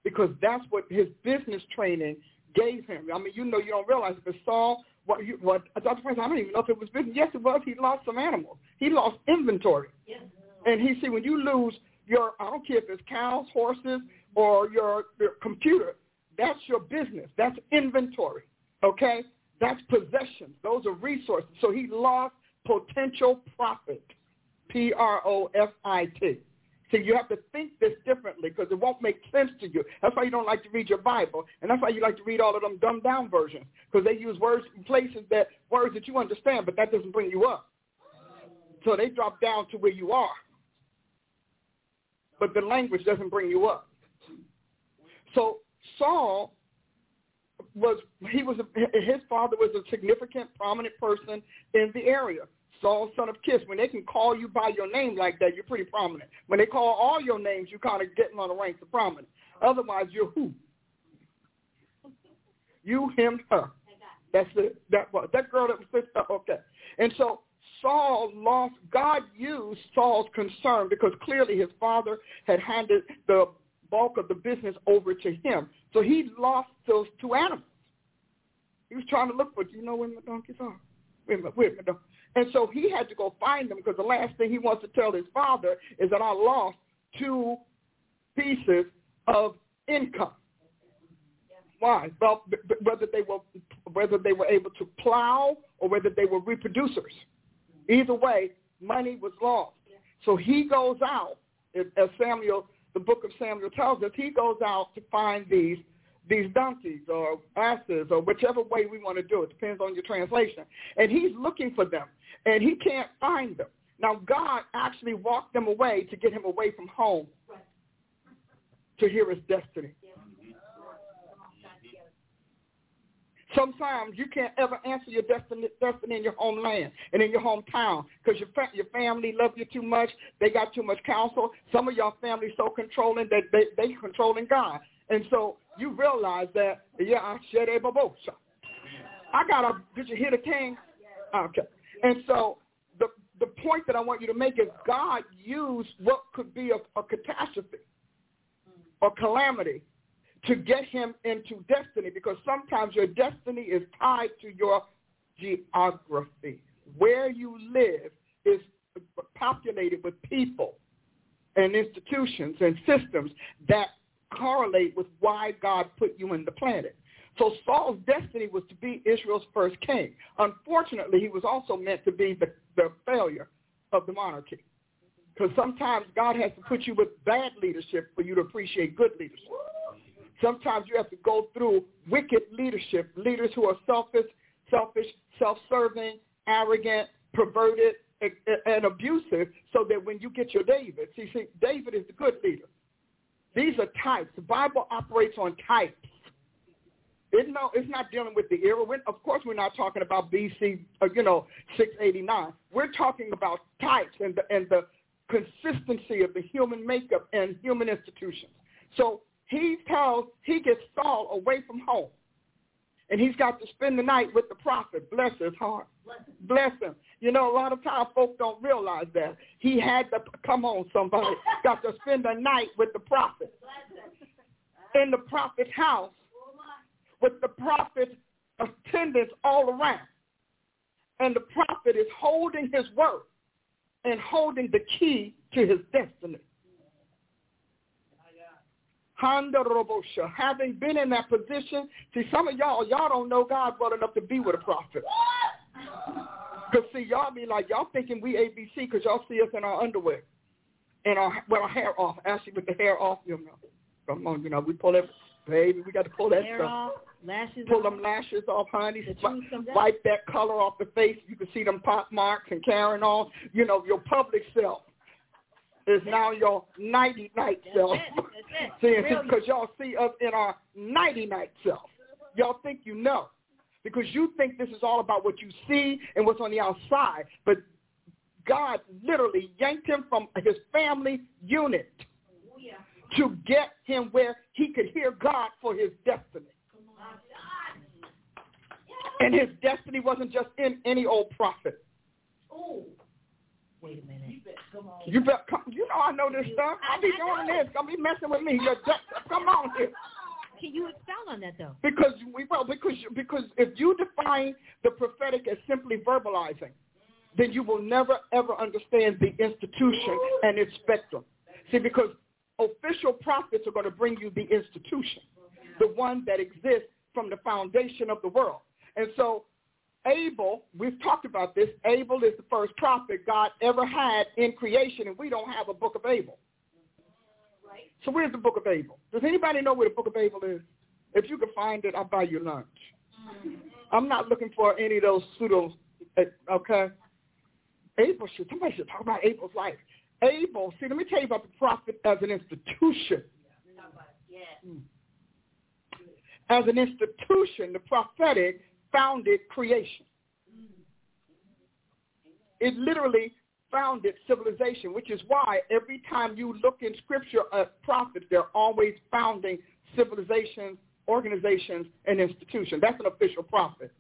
because that's what his business training gave him. I mean, you know, you don't realize, but Saul what, you, what Dr. Price, I don't even know if it was business. Yes, it was. He lost some animals. He lost inventory. Yes. And he see when you lose your, I don't care if it's cows, horses, or your, your computer, that's your business. That's inventory. Okay? That's possessions. Those are resources. So he lost potential profit. P-R-O-F-I-T. See, you have to think this differently because it won't make sense to you. That's why you don't like to read your Bible, and that's why you like to read all of them dumbed down versions because they use words in places that words that you understand, but that doesn't bring you up. So they drop down to where you are, but the language doesn't bring you up. So Saul was he was his father was a significant, prominent person in the area. Saul, son of Kish. When they can call you by your name like that, you're pretty prominent. When they call all your names, you're kind of getting on the ranks of prominence. Otherwise, you're who? You, him, her. That's it. That was that girl that was sister. Okay. And so Saul lost. God used Saul's concern because clearly his father had handed the bulk of the business over to him. So he lost those two animals. He was trying to look for, do you know where my donkeys are? A minute, wait a minute. And so he had to go find them because the last thing he wants to tell his father is that I lost two pieces of income. Why? Well, whether they were whether they were able to plow or whether they were reproducers. Either way, money was lost. So he goes out, as Samuel, the book of Samuel tells us, he goes out to find these these donkeys or asses or whichever way we want to do it. Depends on your translation. And he's looking for them, and he can't find them. Now, God actually walked them away to get him away from home to hear his destiny. Sometimes you can't ever answer your destiny, destiny in your homeland and in your hometown because your fa- your family love you too much. They got too much counsel. Some of your family so controlling that they they controlling God, and so you realize that yeah, I shed a babosa. I got a. Did you hear the king? Okay, and so the the point that I want you to make is God used what could be a, a catastrophe or calamity to get him into destiny because sometimes your destiny is tied to your geography. Where you live is populated with people and institutions and systems that correlate with why God put you in the planet. So Saul's destiny was to be Israel's first king. Unfortunately, he was also meant to be the, the failure of the monarchy. Because sometimes God has to put you with bad leadership for you to appreciate good leadership. Sometimes you have to go through wicked leadership, leaders who are selfish, selfish, self-serving, arrogant, perverted, and abusive, so that when you get your David, see, see, David is the good leader. These are types. The Bible operates on types. It's no, it's not dealing with the era. We're, of course, we're not talking about BC, uh, you know, 689. We're talking about types and the, and the consistency of the human makeup and human institutions. So he tells, he gets Saul away from home. And he's got to spend the night with the prophet. Bless his heart. Bless him. You know, a lot of times folks don't realize that. He had to, come on somebody, got to spend the night with the prophet. In the prophet's house with the prophet's attendants all around. And the prophet is holding his word and holding the key to his destiny. Having been in that position, see, some of y'all, y'all don't know God well enough to be with a prophet. Because, see, y'all be like, y'all thinking we ABC because y'all see us in our underwear and our, with our hair off. Actually, with the hair off, you know. Come on, you know, we pull that, baby, we got to pull that Hair stuff. off, lashes Pull off. them lashes off, honey. Truth. Wipe that color off the face. You can see them pop marks and carrying on. You know, your public self is now your nighty night That's self. it. That's it. [LAUGHS] See, because y'all see us in our nighty night self. Y'all think you know. Because you think this is all about what you see and what's on the outside. But God literally yanked him from his family unit to get him where he could hear God for his destiny. And his destiny wasn't just in any old prophet. Wait a minute. You bet, come, on. you know I know this stuff. I'll be doing this. Don't be messing with me. You're just, come on here. Can you expound on that though? Because we well because because if you define the prophetic as simply verbalizing, then you will never ever understand the institution and its spectrum. See, because official prophets are going to bring you the institution, the one that exists from the foundation of the world. And so Abel, we've talked about this. Abel is the first prophet God ever had in creation, and we don't have a book of Abel. Right. So where's the book of Abel? Does anybody know where the book of Abel is? If you can find it, I'll buy you lunch. I'm not looking for any of those pseudo, eh, okay? Abel should, somebody should talk about Abel's life. Abel, see, let me tell you about the prophet as an institution. Mm. as an institution, the prophetic founded creation. It literally founded civilization, which is why every time you look in scripture at prophets, they're always founding civilizations, organizations, and institutions. That's an official prophet.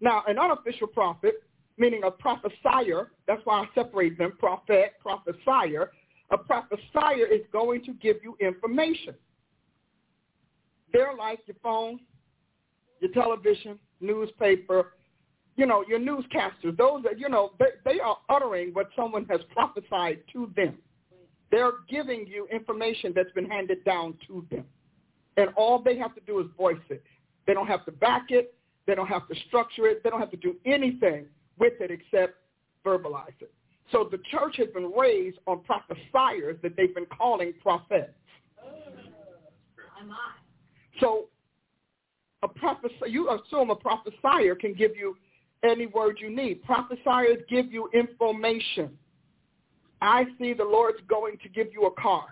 Now, an unofficial prophet, meaning a prophesier, that's why I separate them, prophet, prophesier. A prophesier is going to give you information. They're like your phone, your television, newspaper, you know, your newscasters. Those that, you know, they, they are uttering what someone has prophesied to them. They're giving you information that's been handed down to them. And all they have to do is voice it. They don't have to back it. They don't have to structure it. They don't have to do anything with it except verbalize it. So the church has been raised on prophesiers that they've been calling prophets. Oh, so a prophet, you assume a prophesier can give you any word you need. Prophesiers give you information. I see the Lord's going to give you a car.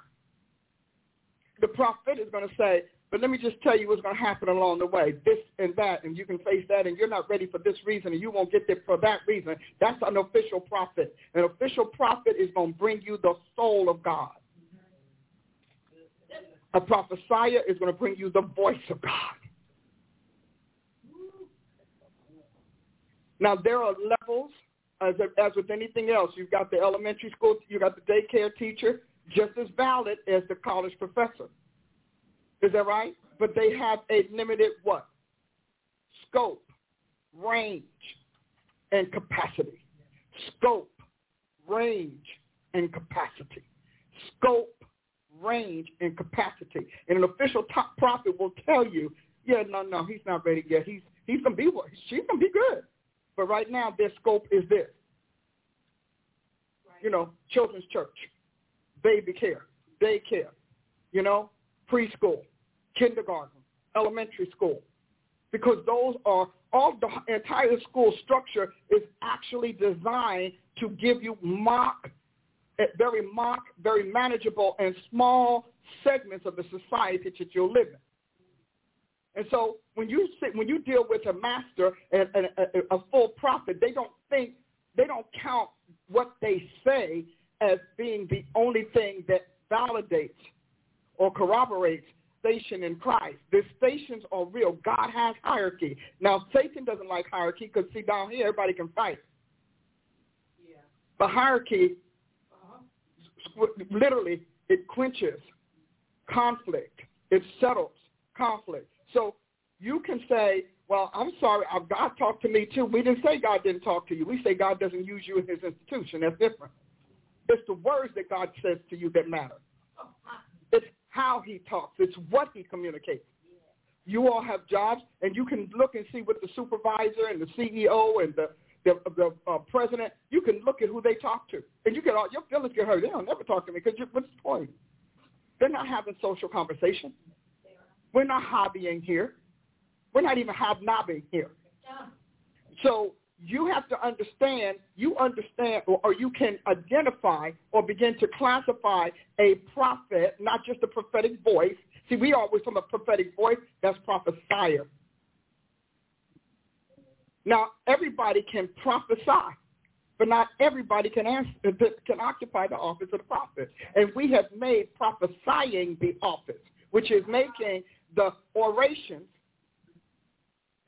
The prophet is going to say, but let me just tell you what's going to happen along the way, this and that, and you can face that, and you're not ready for this reason, and you won't get there for that reason. That's an official prophet. An official prophet is going to bring you the soul of God. A prophesier is going to bring you the voice of God. Now, there are levels, as, as with anything else. You've got the elementary school, you've got the daycare teacher, just as valid as the college professor. Is that right? But they have a limited what? Scope, range, and capacity. Scope, range, and capacity. Scope, range, and capacity. And an official top prophet will tell you, yeah, no, no, he's not ready yet. He's he's gonna be what? She's gonna be good. But right now, their scope is this. Right. You know, children's church, baby care, daycare, you know, preschool, kindergarten, elementary school, because those are all the entire school structure is actually designed to give you mock, eh, very mock, very manageable and small segments of the society that you're living. And so when you sit, when you deal with a master and, and a, a full prophet, they don't think, they don't count what they say as being the only thing that validates or corroborates station in Christ. The stations are real. God has hierarchy. Now, Satan doesn't like hierarchy because, see, down here, everybody can fight. Yeah. But hierarchy, uh-huh. literally, it quenches conflict. It settles conflict. So you can say, well, I'm sorry, uh, God talked to me too. We didn't say God didn't talk to you. We say God doesn't use you in his institution. That's different. It's the words that God says to you that matter. It's how he talks. It's what he communicates. You all have jobs, and you can look and see what the supervisor and the CEO and the the, the uh, president, you can look at who they talk to, and you get all your feelings get hurt. They don't never talk to me because what's the point? They're not having social conversation. We're not hobbying here. We're not even hobnobbing here. So you have to understand, you understand, or, or, you can identify or begin to classify a prophet, not just a prophetic voice. See, we always from a prophetic voice, that's prophesier. Now, everybody can prophesy, but not everybody can, answer, can occupy the office of the prophet. And we have made prophesying the office, which is making the oration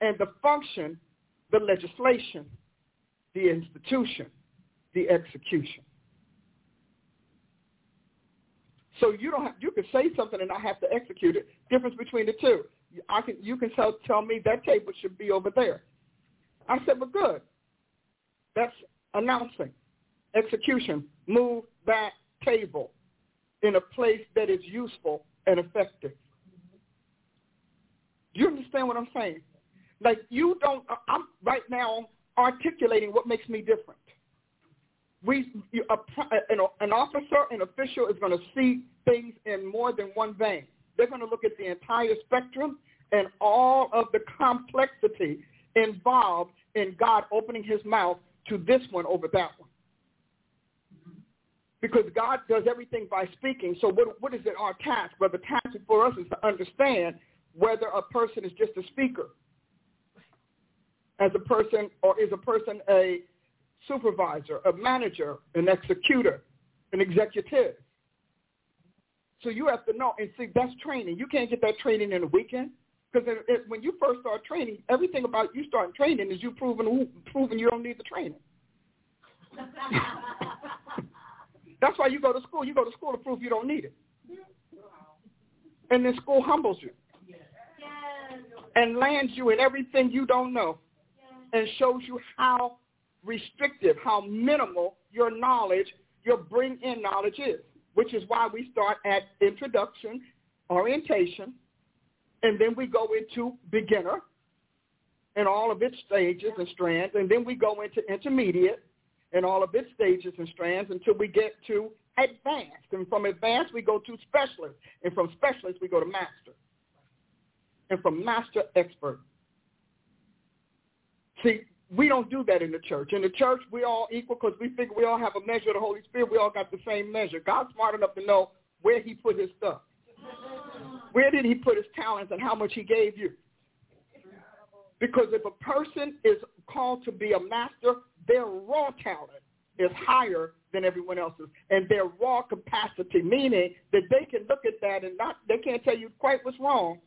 and the function, the legislation, the institution, the execution. So you don't have, you can say something and I have to execute it. Difference between the two. I can you can tell tell me that table should be over there. I said, well, good. That's announcing. Execution. Move that table in a place that is useful and effective. You understand what I'm saying? Like you don't. Uh, I'm right now articulating what makes me different. We, you, a, an, an officer, an official is going to see things in more than one vein. They're going to look at the entire spectrum and all of the complexity involved in God opening his mouth to this one over that one. Because God does everything by speaking. So what, what is it our task? Well, the task for us is to understand whether a person is just a speaker, as a person, or is a person a supervisor, a manager, an executor, an executive. So you have to know, and see, that's training. You can't get that training in a weekend. Because when you first start training, everything about you starting training is you proving proving you don't need the training. [LAUGHS] That's why you go to school. You go to school to prove you don't need it. And then school humbles you and lands you in everything you don't know and shows you how restrictive, how minimal your knowledge, your bring-in knowledge is, which is why we start at introduction, orientation, and then we go into beginner and all of its stages and strands, and then we go into intermediate and all of its stages and strands until we get to advanced. And from advanced, we go to specialist. And from specialist, we go to master. And from master, expert. See, we don't do that in the church. In the church, we all equal because we figure we all have a measure of the Holy Spirit. We all got the same measure. God's smart enough to know where he put his stuff. Where did he put his talents and how much he gave you? Because if a person is called to be a master, their raw talent is higher than everyone else's, and their raw capacity, meaning that they can look at that and not, they can't tell you quite what's wrong,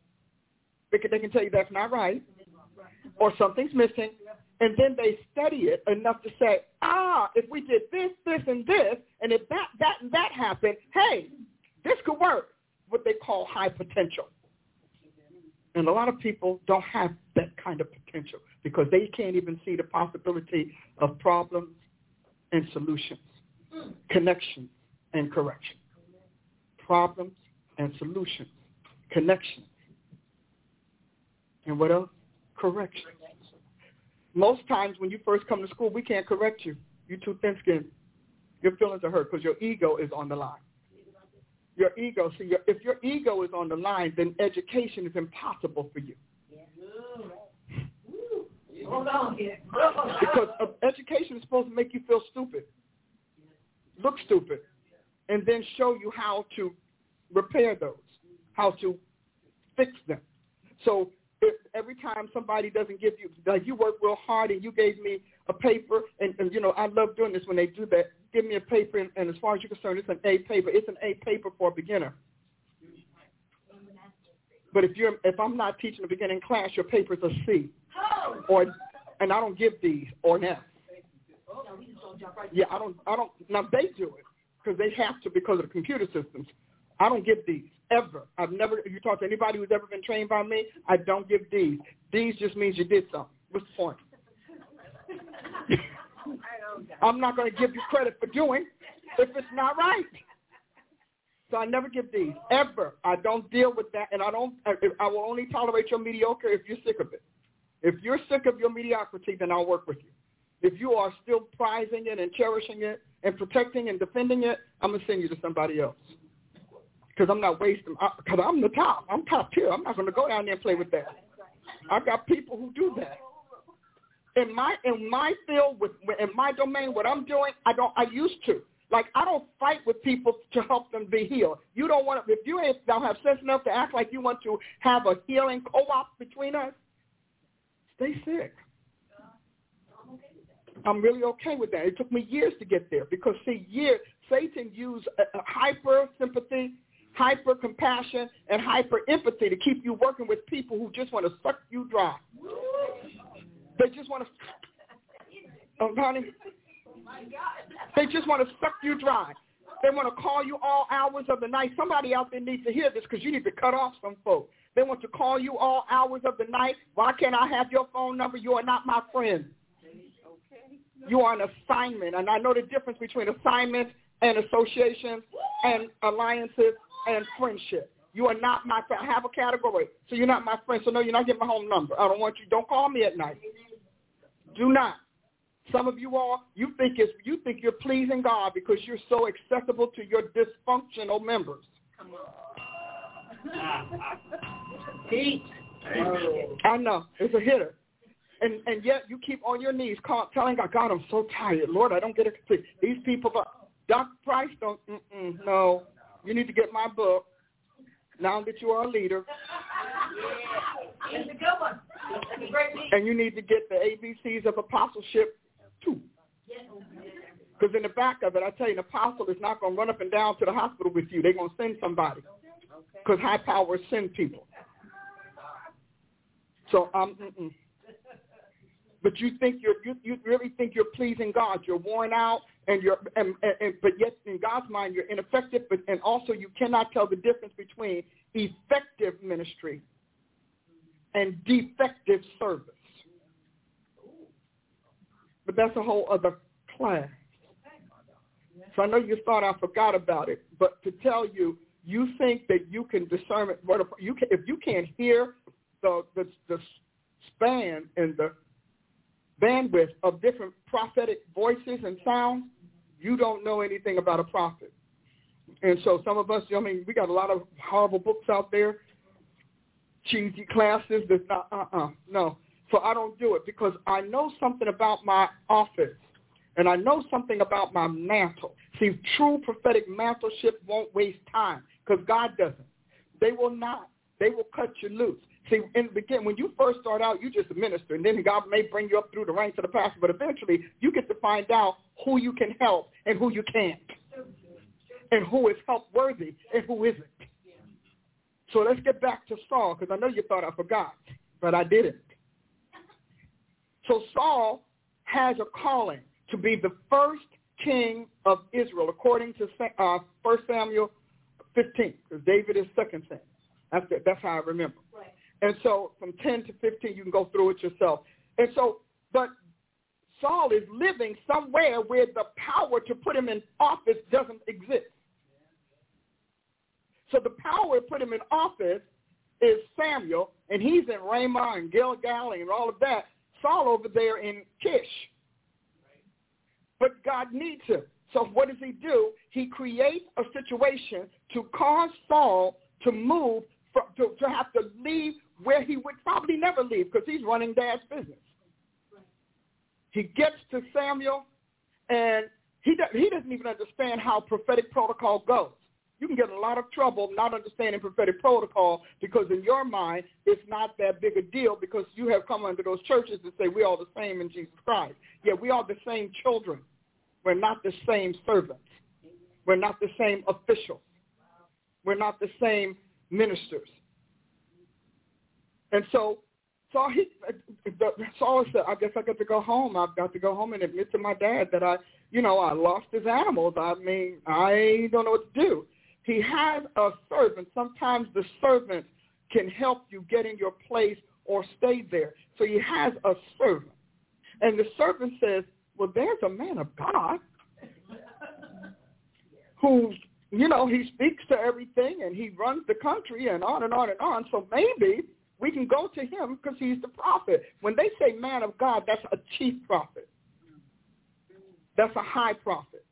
because they can tell you that's not right, or something's missing, and then they study it enough to say, ah, if we did this, this, and this, and if that, that, and that happened, hey, this could work. What they call high potential. And a lot of people don't have that kind of potential because they can't even see the possibility of problems and solutions, connection and correction. Problems and solutions, connection. And what else? Correction. Most times when you first come to school, we can't correct you. You're too thin-skinned. Your feelings are hurt because your ego is on the line your ego. See, your, if your ego is on the line, then education is impossible for you. Hold on here. because education is supposed to make you feel stupid, look stupid, and then show you how to repair those, how to fix them. So every time somebody doesn't give you, like you work real hard and you gave me a paper, and, and you know I love doing this when they do that give me a paper, and, and as far as you're concerned, it's an A paper. It's an A paper for a beginner. But if you're if I'm not teaching a beginning class, your paper's a C, or and I don't give these or an F. Yeah, I don't. I don't. Now they do it because they have to because of the computer systems. I don't give these ever. I've never. If you talk to anybody who's ever been trained by me, I don't give D's. D's just means you did something. What's the point? [LAUGHS] I'm not going to give you credit for doing if it's not right. So I never give these ever. I don't deal with that, and I don't. I will only tolerate your mediocre if you're sick of it. If you're sick of your mediocrity, then I'll work with you. If you are still prizing it and cherishing it and protecting and defending it, I'm gonna send you to somebody else because I'm not wasting. Because I'm the top. I'm top tier. I'm not gonna go down there and play with that. I've got people who do that in my in my field with in my domain what i'm doing i don't i used to like i don't fight with people to help them be healed you don't want to if you don't have sense enough to act like you want to have a healing co-op between us stay sick i'm really okay with that it took me years to get there because see years satan used a, a hyper sympathy hyper compassion and hyper empathy to keep you working with people who just want to suck you dry they just want to, oh, honey, they just want to suck you dry. They want to call you all hours of the night. Somebody out there needs to hear this because you need to cut off some folks. They want to call you all hours of the night. Why can't I have your phone number? You are not my friend. You are an assignment. And I know the difference between assignments and associations and alliances and friendship. You are not my friend. I have a category. So you're not my friend. So no, you're not getting my home number. I don't want you. Don't call me at night. Do not. Some of you all, you think it's, you think you're pleasing God because you're so accessible to your dysfunctional members. Come on. I know it's a hitter, and and yet you keep on your knees call, telling God, God, I'm so tired, Lord, I don't get it. These people, Doc Price, don't. Mm-mm, no, you need to get my book. now that you are a leader. It's a good one. It's a great meeting. And you need to get the ABCs of apostleship too. Because in the back of it, I tell you, an apostle is not going to run up and down to the hospital with you. They're going to send somebody. Because high power send people. So um, mm-mm. but you think you're you, you really think you're pleasing God. You're worn out, and you're and, and, and but yet in God's mind you're ineffective. But and also you cannot tell the difference between effective ministry and defective service. But that's a whole other class. So I know you thought I forgot about it, but to tell you, you think that you can discern it. You can, if you can't hear the, the the span and the bandwidth of different prophetic voices and sounds, you don't know anything about a prophet. And so some of us, I mean, we got a lot of horrible books out there, cheesy classes. That's not, uh-uh, no. So I don't do it because I know something about my office and I know something about my mantle. See, true prophetic mantleship won't waste time because God doesn't. They will not. They will cut you loose. See, in the beginning, when you first start out, you just a minister, and then God may bring you up through the ranks of the pastor, but eventually you get to find out who you can help and who you can't, and who is help worthy and who isn't. So let's get back to Saul, because I know you thought I forgot, but I didn't. So Saul has a calling to be the first king of Israel, according to uh, 1 Samuel 15, because David is second Samuel. That's, the, that's how I remember. Right. And so from 10 to 15, you can go through it yourself. And so, but Saul is living somewhere where the power to put him in office doesn't exist. So the power to put him in office is Samuel, and he's in Ramah and Gilgal and all of that. Saul over there in Kish. But God needs him. So what does he do? He creates a situation to cause Saul to move, from, to, to have to leave where he would probably never leave because he's running dad's business. He gets to Samuel, and he, does, he doesn't even understand how prophetic protocol goes. You can get a lot of trouble not understanding prophetic protocol because in your mind it's not that big a deal because you have come under those churches that say we are the same in Jesus Christ. Yeah, we are the same children. We're not the same servants. We're not the same officials. We're not the same ministers. And so Saul, he, Saul said, I guess I got to go home. I've got to go home and admit to my dad that I, you know, I lost his animals. I mean, I don't know what to do. He has a servant. Sometimes the servant can help you get in your place or stay there. So he has a servant. And the servant says, well, there's a man of God who, you know, he speaks to everything and he runs the country and on and on and on. So maybe we can go to him because he's the prophet. When they say man of God, that's a chief prophet. That's a high prophet.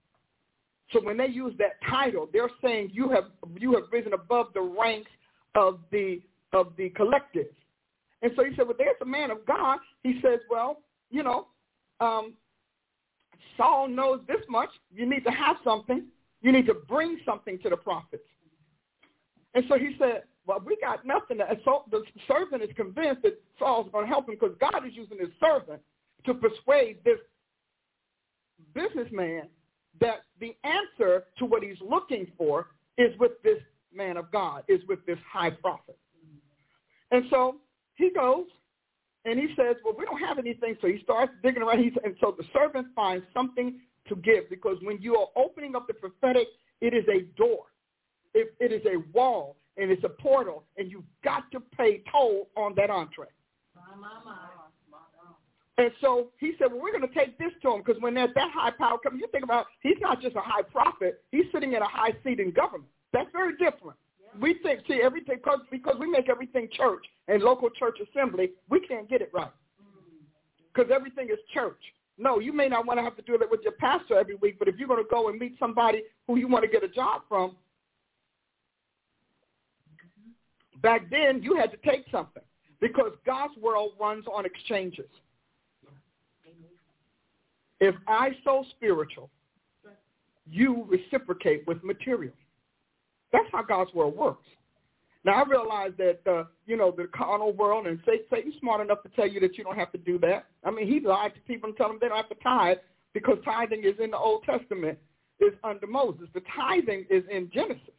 So when they use that title, they're saying you have you have risen above the ranks of the of the collective. And so he said, well, there's a man of God. He says, well, you know, um, Saul knows this much. You need to have something. You need to bring something to the prophets. And so he said, well, we got nothing. So the servant is convinced that Saul's going to help him because God is using his servant to persuade this businessman that the answer to what he's looking for is with this man of God, is with this high prophet. And so he goes and he says, well, we don't have anything. So he starts digging around. He's, and so the servant finds something to give because when you are opening up the prophetic, it is a door. It, it is a wall and it's a portal and you've got to pay toll on that entree. And so he said, well, we're going to take this to him because when there's that high power coming, you think about he's not just a high prophet. He's sitting in a high seat in government. That's very different. Yeah. We think, see, everything, cause, because we make everything church and local church assembly, we can't get it right mm. because everything is church. No, you may not want to have to do it with your pastor every week, but if you're going to go and meet somebody who you want to get a job from, back then you had to take something because God's world runs on exchanges. If I sow spiritual, you reciprocate with material. That's how God's world works. Now I realize that uh, you know the carnal world and Satan's smart enough to tell you that you don't have to do that. I mean, he lied to people and tell them they don't have to tithe because tithing is in the Old Testament, is under Moses. The tithing is in Genesis.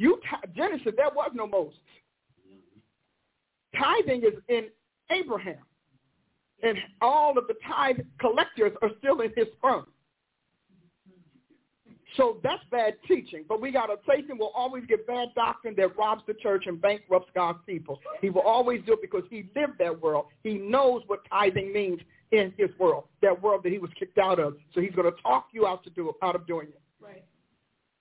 You Genesis, there was no Moses. Tithing is in Abraham, and all of the tithe collectors are still in his firm. So that's bad teaching. But we got a Satan will always give bad doctrine that robs the church and bankrupts God's people. He will always do it because he lived that world. He knows what tithing means in his world, that world that he was kicked out of. So he's going to talk you out to do out of doing it. Right.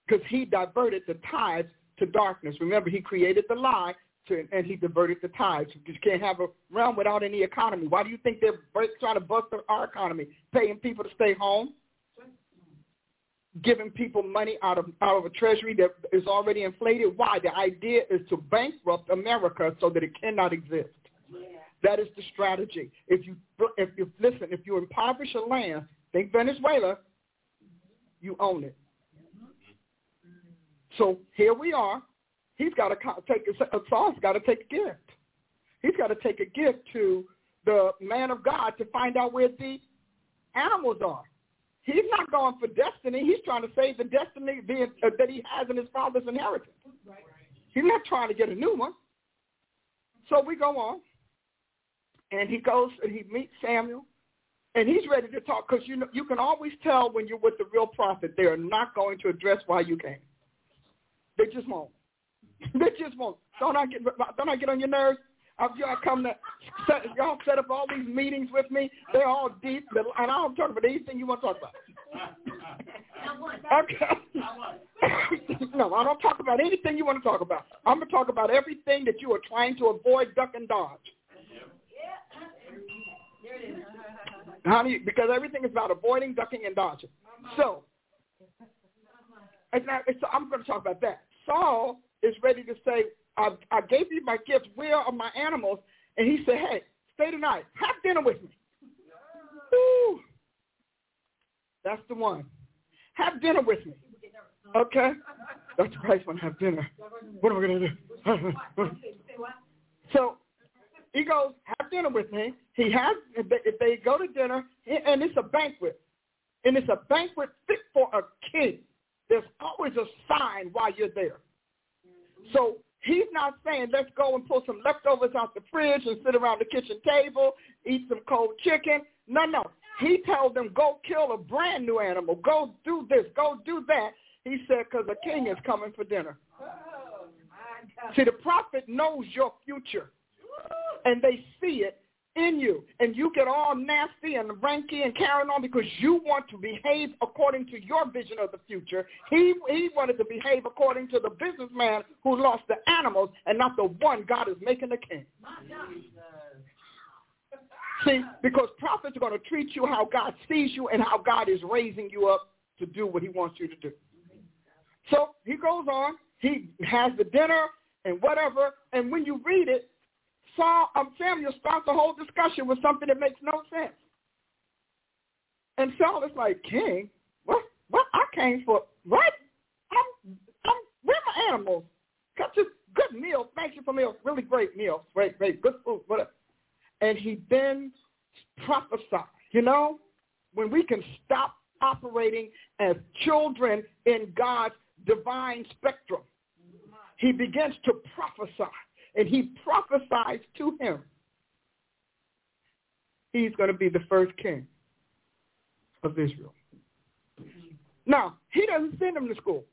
Because he diverted the tithes to darkness. Remember, he created the lie to, and he diverted the tithes. You can't have a realm without any economy. Why do you think they're trying to bust our economy, paying people to stay home? giving people money out of out of a treasury that is already inflated. Why? The idea is to bankrupt America so that it cannot exist. Yeah. That is the strategy. If you if you listen, if you impoverish a land, think Venezuela, you own it. So here we are. He's got to take a Saul's got to take a gift. He's got to take a gift to the man of God to find out where the animals are. He's not going for destiny. He's trying to save the destiny uh, that he has in his father's inheritance. He's not trying to get a new one. So we go on, and he goes and he meets Samuel, and he's ready to talk because you know you can always tell when you're with the real prophet they are not going to address why you came. They just won't. they just won't. Don't I get don't I get on your nerves? y'all come to set, y'all set up all these meetings with me. They're all deep, and I don't talk about anything you want to talk about. okay. [LAUGHS] no, I don't talk about anything you want to talk about. I'm going to talk about everything that you are trying to avoid, duck, and dodge. Honey, because everything is about avoiding, ducking, and dodging. So, I'm going to talk about that. Saul is ready to say, I, I gave you my gifts. Where are my animals? And he said, hey, stay tonight. Have dinner with me. Ooh. That's the one. Have dinner with me. Okay? That's Price want to have dinner. What am I going to do? [LAUGHS] so he goes, have dinner with me. He has, if they go to dinner, and it's a banquet, and it's a banquet fit for a king. There's always a sign while you're there. So He's not saying let's go and pull some leftovers out the fridge and sit around the kitchen table, eat some cold chicken. No, no. He told them go kill a brand new animal. Go do this. Go do that. He said because a king is coming for dinner. Oh, see, the prophet knows your future, and they see it in you and you get all nasty and ranky and carrying on because you want to behave according to your vision of the future. He, he wanted to behave according to the businessman who lost the animals and not the one God is making a king. [LAUGHS] See, because prophets are going to treat you how God sees you and how God is raising you up to do what he wants you to do. So he goes on. He has the dinner and whatever. And when you read it, Saul, um, Samuel starts the whole discussion with something that makes no sense. And Saul is like, King, what? What? I came for what? I'm, I'm, where my animals? Got this good meal. Thank you for meal. Really great meal. Great, great, good food. Whatever. And he then prophesied. You know, when we can stop operating as children in God's divine spectrum, he begins to prophesy and he prophesies to him. He's going to be the first king of Israel. Now, he doesn't send him to school.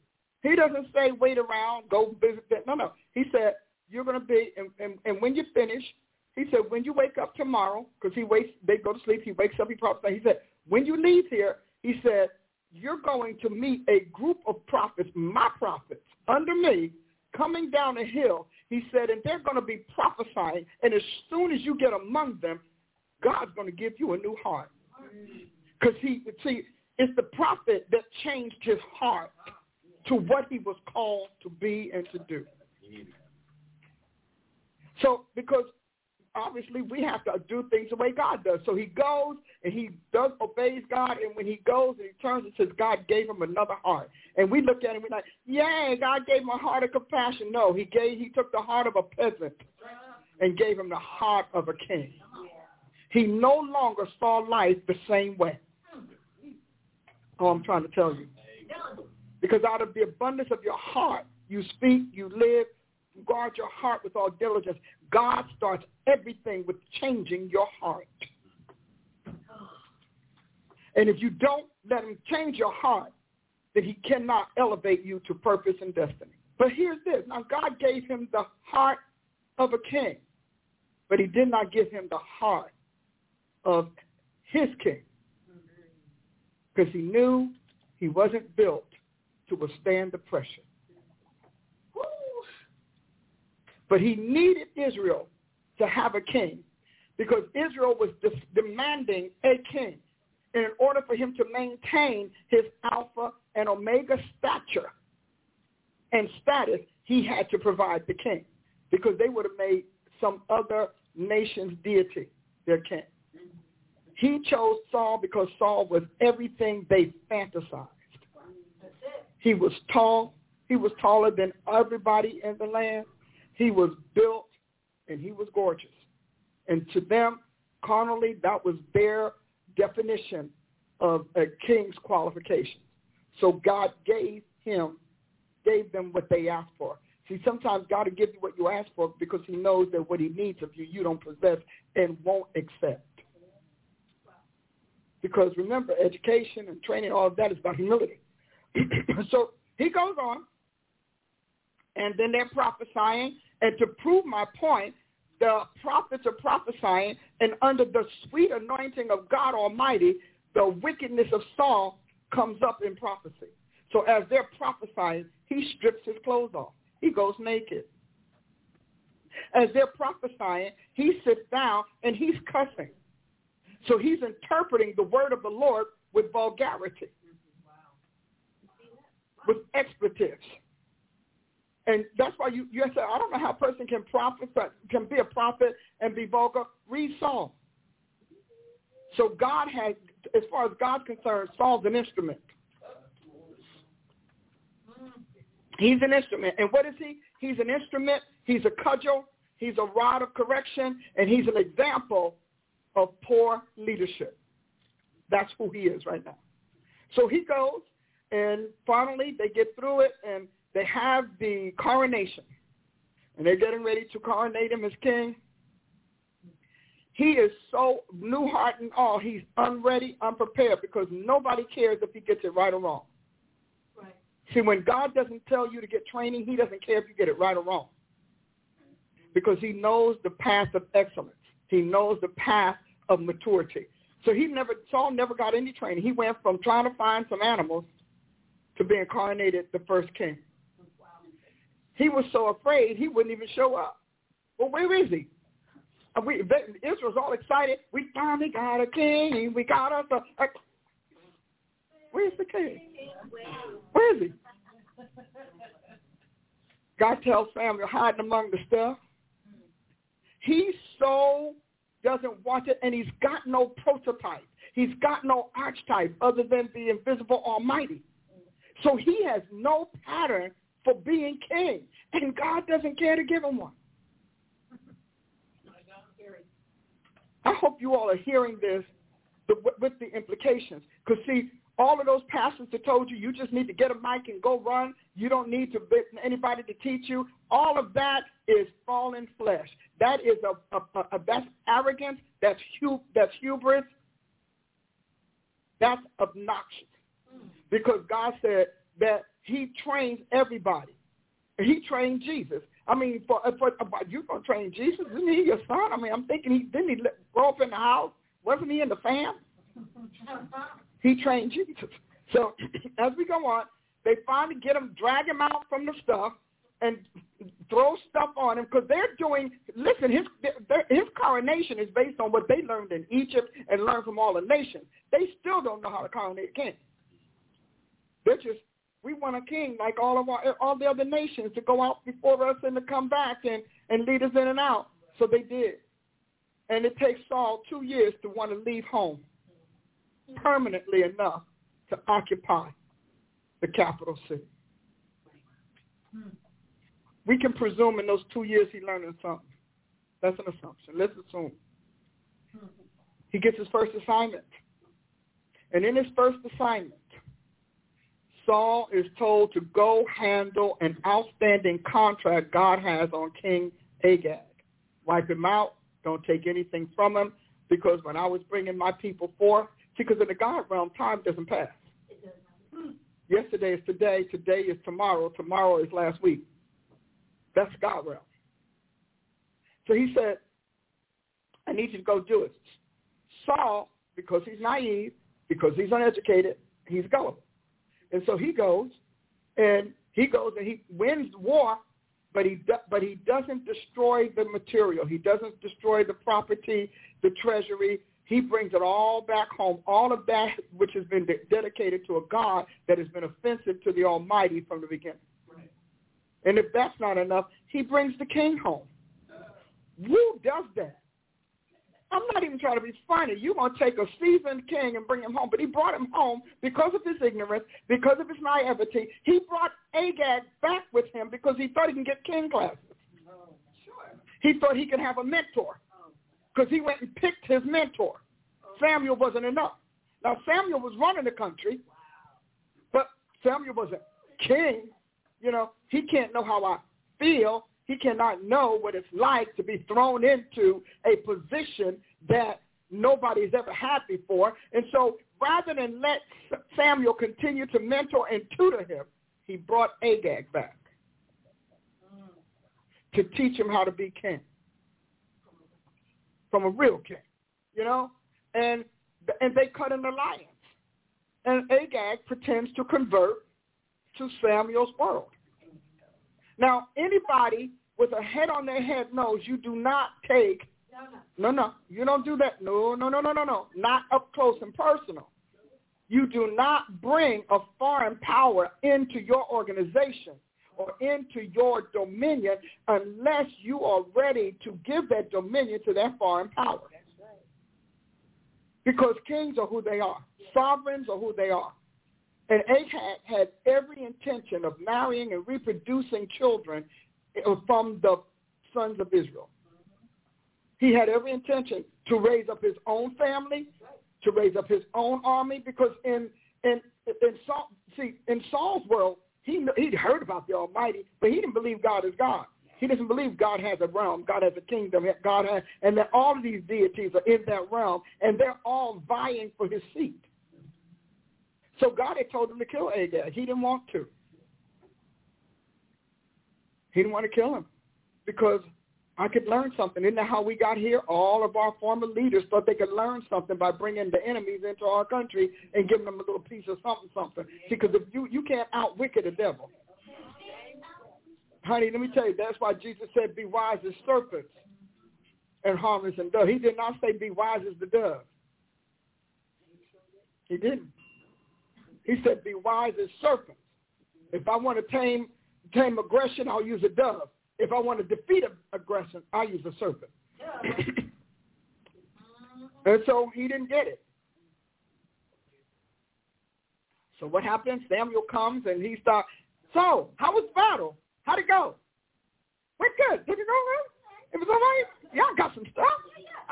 He doesn't say, wait around, go visit that. No, no. He said, you're going to be, and, and, and when you finish, he said, when you wake up tomorrow, because he wakes, they go to sleep, he wakes up, he prophesies. He said, when you leave here, he said, you're going to meet a group of prophets, my prophets, under me, coming down a hill, he said, and they're going to be prophesying, and as soon as you get among them, God's going to give you a new heart. Because he, see, it's the prophet that changed his heart to what he was called to be and to do. So, because obviously we have to do things the way God does. So he goes and he does obeys God, and when he goes and he turns and says God gave him another heart, and we look at him and we're like, yay, God gave him a heart of compassion. No, he gave he took the heart of a peasant and gave him the heart of a king. He no longer saw life the same way. Oh, I'm trying to tell you. Because out of the abundance of your heart, you speak, you live, guard your heart with all diligence. God starts everything with changing your heart. And if you don't let him change your heart, then he cannot elevate you to purpose and destiny. But here's this. Now, God gave him the heart of a king, but he did not give him the heart of his king because he knew he wasn't built to withstand the pressure. But he needed Israel to have a king because Israel was de- demanding a king. And in order for him to maintain his alpha and omega stature and status, he had to provide the king because they would have made some other nation's deity their king. He chose Saul because Saul was everything they fantasized. He was tall. He was taller than everybody in the land. He was built and he was gorgeous. And to them, carnally, that was their definition of a king's qualifications. So God gave him, gave them what they asked for. See, sometimes God will give you what you ask for because he knows that what he needs of you, you don't possess and won't accept. Because remember, education and training, all of that is about humility. [CLEARS THROAT] so he goes on, and then they're prophesying, and to prove my point, the prophets are prophesying, and under the sweet anointing of God Almighty, the wickedness of Saul comes up in prophecy. So as they're prophesying, he strips his clothes off. He goes naked. As they're prophesying, he sits down and he's cussing. So he's interpreting the word of the Lord with vulgarity, with expletives. And that's why you, you say, I don't know how a person can prophet, can be a prophet and be vulgar. Read Saul. So God has, as far as God's concerned, Saul's an instrument. He's an instrument. And what is he? He's an instrument. He's a cudgel. He's a rod of correction. And he's an example of poor leadership. That's who he is right now. So he goes, and finally they get through it, and they have the coronation, and they're getting ready to coronate him as king. He is so new heart and all. He's unready, unprepared because nobody cares if he gets it right or wrong. Right. See, when God doesn't tell you to get training, he doesn't care if you get it right or wrong because he knows the path of excellence. He knows the path of maturity. So he never, Saul never got any training. He went from trying to find some animals to being coronated the first king. He was so afraid he wouldn't even show up. Well, where is he? Uh, we, Israel's all excited. We finally got a king. We got us a, a Where's the king? Where is he? God tells Samuel, hiding among the stuff. He so doesn't want it, and he's got no prototype. He's got no archetype other than the invisible Almighty. So he has no pattern for being king, and God doesn't care to give him one. I hope you all are hearing this with the implications. Because, see, all of those pastors that told you you just need to get a mic and go run, you don't need to anybody to teach you, all of that is fallen flesh. That is a, a, a that's arrogance, that's hu, that's hubris, that's obnoxious. Mm. Because God said that he trains everybody. He trained Jesus. I mean, for, for you're gonna train Jesus? Isn't he your son? I mean, I'm thinking he didn't he grow up in the house? Wasn't he in the fam? he trained Jesus. So [CLEARS THROAT] as we go on, they finally get him, drag him out from the stuff, and throw stuff on him because they're doing. Listen, his his coronation is based on what they learned in Egypt and learned from all the nations. They still don't know how to coronate a king. They're just we want a king like all of our all the other nations to go out before us and to come back and and lead us in and out. So they did. And it takes Saul two years to want to leave home permanently enough to occupy the capital city. We can presume in those two years he learned something. That's an assumption. Let's assume. He gets his first assignment. And in his first assignment, Saul is told to go handle an outstanding contract God has on King Agag. Wipe him out. Don't take anything from him. Because when I was bringing my people forth, see, because in the God realm, time doesn't pass. Yesterday is today. Today is tomorrow. Tomorrow is last week. That's God realm. So he said, I need you to go do it. Saul, because he's naive, because he's uneducated, he's gullible. And so he goes, and he goes and he wins the war, but he but he doesn't destroy the material. He doesn't destroy the property, the treasury. He brings it all back home, all of that which has been de- dedicated to a God that has been offensive to the Almighty from the beginning. Right. And if that's not enough, he brings the king home. Who does that? I'm not even trying to be funny. You're going to take a seasoned king and bring him home. But he brought him home because of his ignorance, because of his naivety. He brought Agag back with him because he thought he can get king classes. Sure. He thought he could have a mentor because he went and picked his mentor. Samuel wasn't enough. Now, Samuel was running the country, but Samuel was a king. You know, he can't know how I feel. He cannot know what it's like to be thrown into a position that nobody's ever had before. And so rather than let Samuel continue to mentor and tutor him, he brought Agag back to teach him how to be king from a real king, you know? And, and they cut an alliance. And Agag pretends to convert to Samuel's world. Now, anybody with a head on their head knows you do not take, no, no, no, you don't do that. No, no, no, no, no, no, not up close and personal. You do not bring a foreign power into your organization or into your dominion unless you are ready to give that dominion to that foreign power. Because kings are who they are. Sovereigns are who they are. And Ahab had every intention of marrying and reproducing children uh, from the sons of Israel. He had every intention to raise up his own family, to raise up his own army, because in in in Saul, see in Saul's world, he he'd heard about the Almighty, but he didn't believe God is God. He doesn't believe God has a realm, God has a kingdom, God has, and that all of these deities are in that realm, and they're all vying for his seat. So God had told him to kill Agag. He didn't want to. He didn't want to kill him because I could learn something. Isn't that how we got here? All of our former leaders thought they could learn something by bringing the enemies into our country and giving them a little piece of something, something. See, because if you you can't outwicked the devil, honey. Let me tell you, that's why Jesus said, "Be wise as serpents and harmless as doves." He did not say, "Be wise as the dove." He didn't. He said, "Be wise as serpents." If I want to tame tame aggression, I'll use a dove. If I want to defeat aggression, I'll use a serpent. and so he didn't get it. So what happens? Samuel comes and he starts, so how was the battle? How'd it go? Went good. Did it go well? It was all right? Yeah, I got some stuff.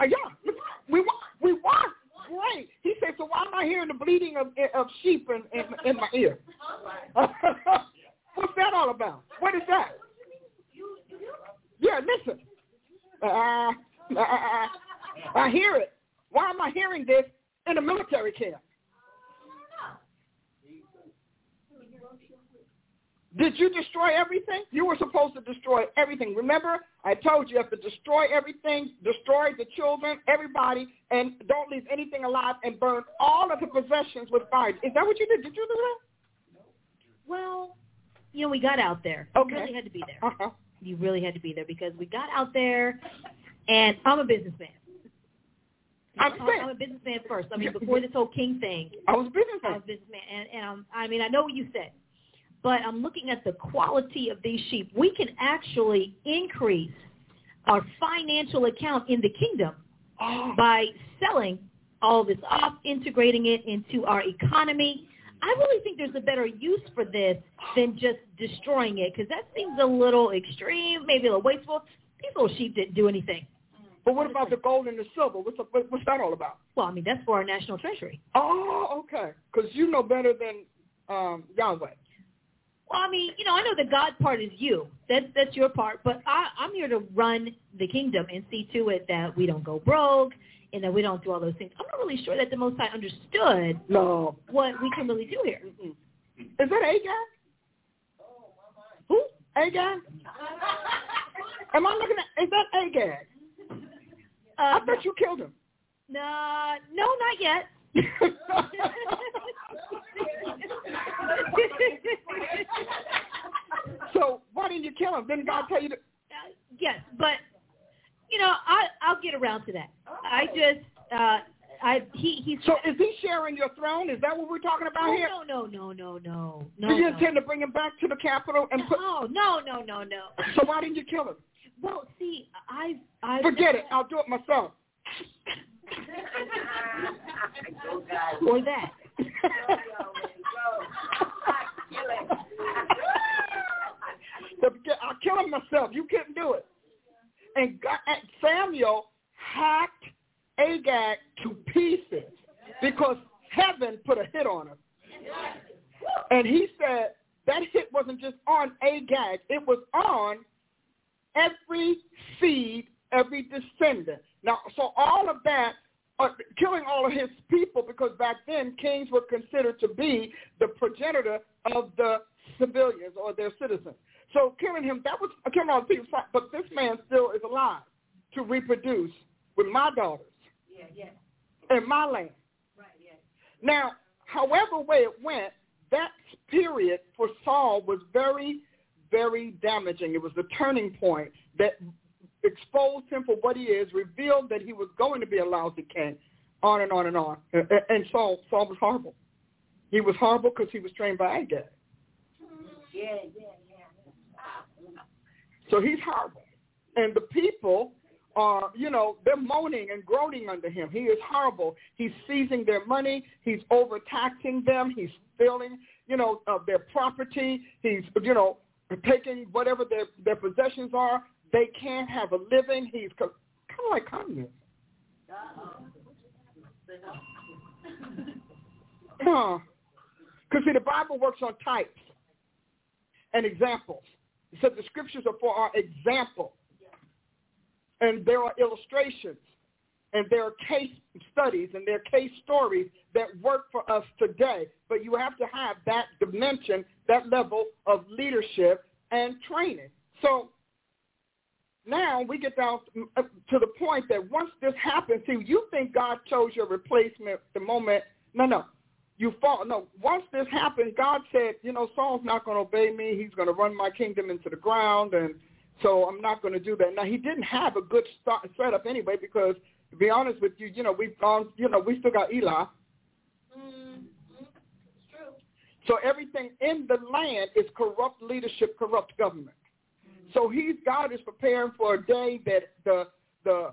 Uh, yeah, we won. We won. Great. He said, so why am I hearing the bleating of, of sheep in, in, in my ear? [LAUGHS] What's that all about? What is that? Yeah, listen. Uh, uh, uh, I hear it. Why am I hearing this in a military camp? Did you destroy everything? You were supposed to destroy everything. Remember, I told you you have to destroy everything, destroy the children, everybody, and don't leave anything alive and burn all of the possessions with fire. Is that what you did? Did you do that? No. Well, you know, we got out there. Okay. You really had to be there. Uh-huh. You really had to be there because we got out there, and I'm a businessman. I'm, I'm a businessman first. I mean, before this whole king thing, I was a businessman. I was a businessman, and, and um, I mean, I know what you said, but I'm looking at the quality of these sheep. We can actually increase our financial account in the kingdom Oh. by selling all this off, integrating it into our economy. I really think there's a better use for this than just destroying it because that seems a little extreme, maybe a little wasteful. These little sheep didn't do anything. But what about the gold and the silver? What's what- what's that all about? Well, I mean, that's for our national treasury. Oh, okay. Because you know better than um, Yahweh. Well, I mean, you know, I know the God part is you. That's that's your part. But I, I'm here to run the kingdom and see to it that we don't go broke and that we don't do all those things. I'm not really sure that the Most High understood No. what we can really do here. Mm-mm. Is that Agag? Who? Agag? [LAUGHS] Am I looking at? Is that Agag? Uh, I thought you killed him. Nah, no, not yet. [LAUGHS] [LAUGHS] so why didn't you kill him? Didn't God tell you to? Uh, yes, but you know, I I'll get around to that. I just uh I he he's So is he sharing your throne? Is that what we're talking about here? no no no no no no. Do you no. intend to bring him back to the capital and put? No, no, no, no, no. So why didn't you kill him? Well, see, I I Forget it. I'll do it myself. or that. [LAUGHS] I'll kill him myself. You couldn't do it. And, God, Samuel hacked Agag to pieces because heaven put a hit on him. And he said that hit wasn't just on Agag, it was on every seed, every descendant. Now, so all of that, uh, killing all of his people, because back then kings were considered to be the progenitor of the civilians or their citizens. So killing him, that was killing all the people. But this man still is alive to reproduce with my daughters Yeah, yeah. in my land. Right, yeah. Now, however way it went, that period for Saul was very, very damaging. It was the turning point that exposed him for what he is, revealed that he was going to be a lousy king, on and on and on. And, Saul, Saul was horrible. He was horrible because he was trained by Agag. Yeah, yeah, yeah. So he's horrible. And the people are, you know, they're moaning and groaning under him. He is horrible. He's seizing their money. He's overtaxing them. He's stealing, you know, uh, their property. He's, you know, taking whatever their, their possessions are. They can't have a living. He's kind of like communism. Huh. Because, see, the Bible works on types and examples. It said the scriptures are for our example. And there are illustrations. And there are case studies and there are case stories that work for us today. But you have to have that dimension, that level of leadership and training. So now we get down uh, to the point that once this happens, see, you think God chose your replacement the moment. No, no. You fall. No, once this happened, God said, you know, Saul's not going to obey me. He's going to run my kingdom into the ground, and so I'm not going to do that. Now, he didn't have a good start, setup anyway because, to be honest with you, you know, we've gone, you know, we still got Eli. Mm-hmm. So everything in the land is corrupt leadership, corrupt government. So he's God is preparing for a day that the the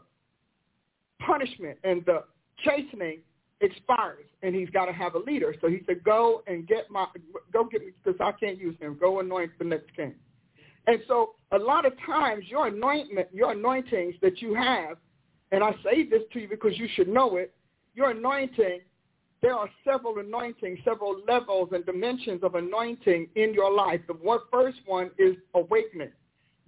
punishment and the chastening expires, and he's got to have a leader. So he said, "Go and get my go get me because I can't use him. Go anoint the next king." And so a lot of times your anointment, your anointings that you have, and I say this to you because you should know it, your anointing there are several anointings, several levels and dimensions of anointing in your life. The one, first one is awakening.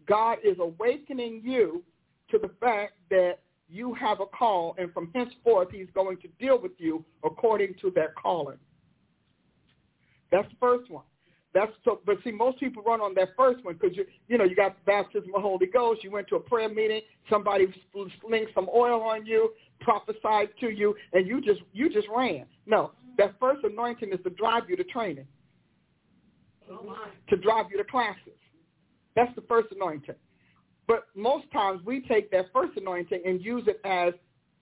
God is awakening you to the fact that you have a call, and from henceforth, he's going to deal with you according to that calling. That's the first one. That's so, but see, most people run on that first one because you, you know, you got baptism of the Holy Ghost. You went to a prayer meeting. Somebody slinged some oil on you, prophesied to you, and you just, you just ran. No, that first anointing is to drive you to training, oh, to drive you to classes. That's the first anointing. But most times we take that first anointing and use it as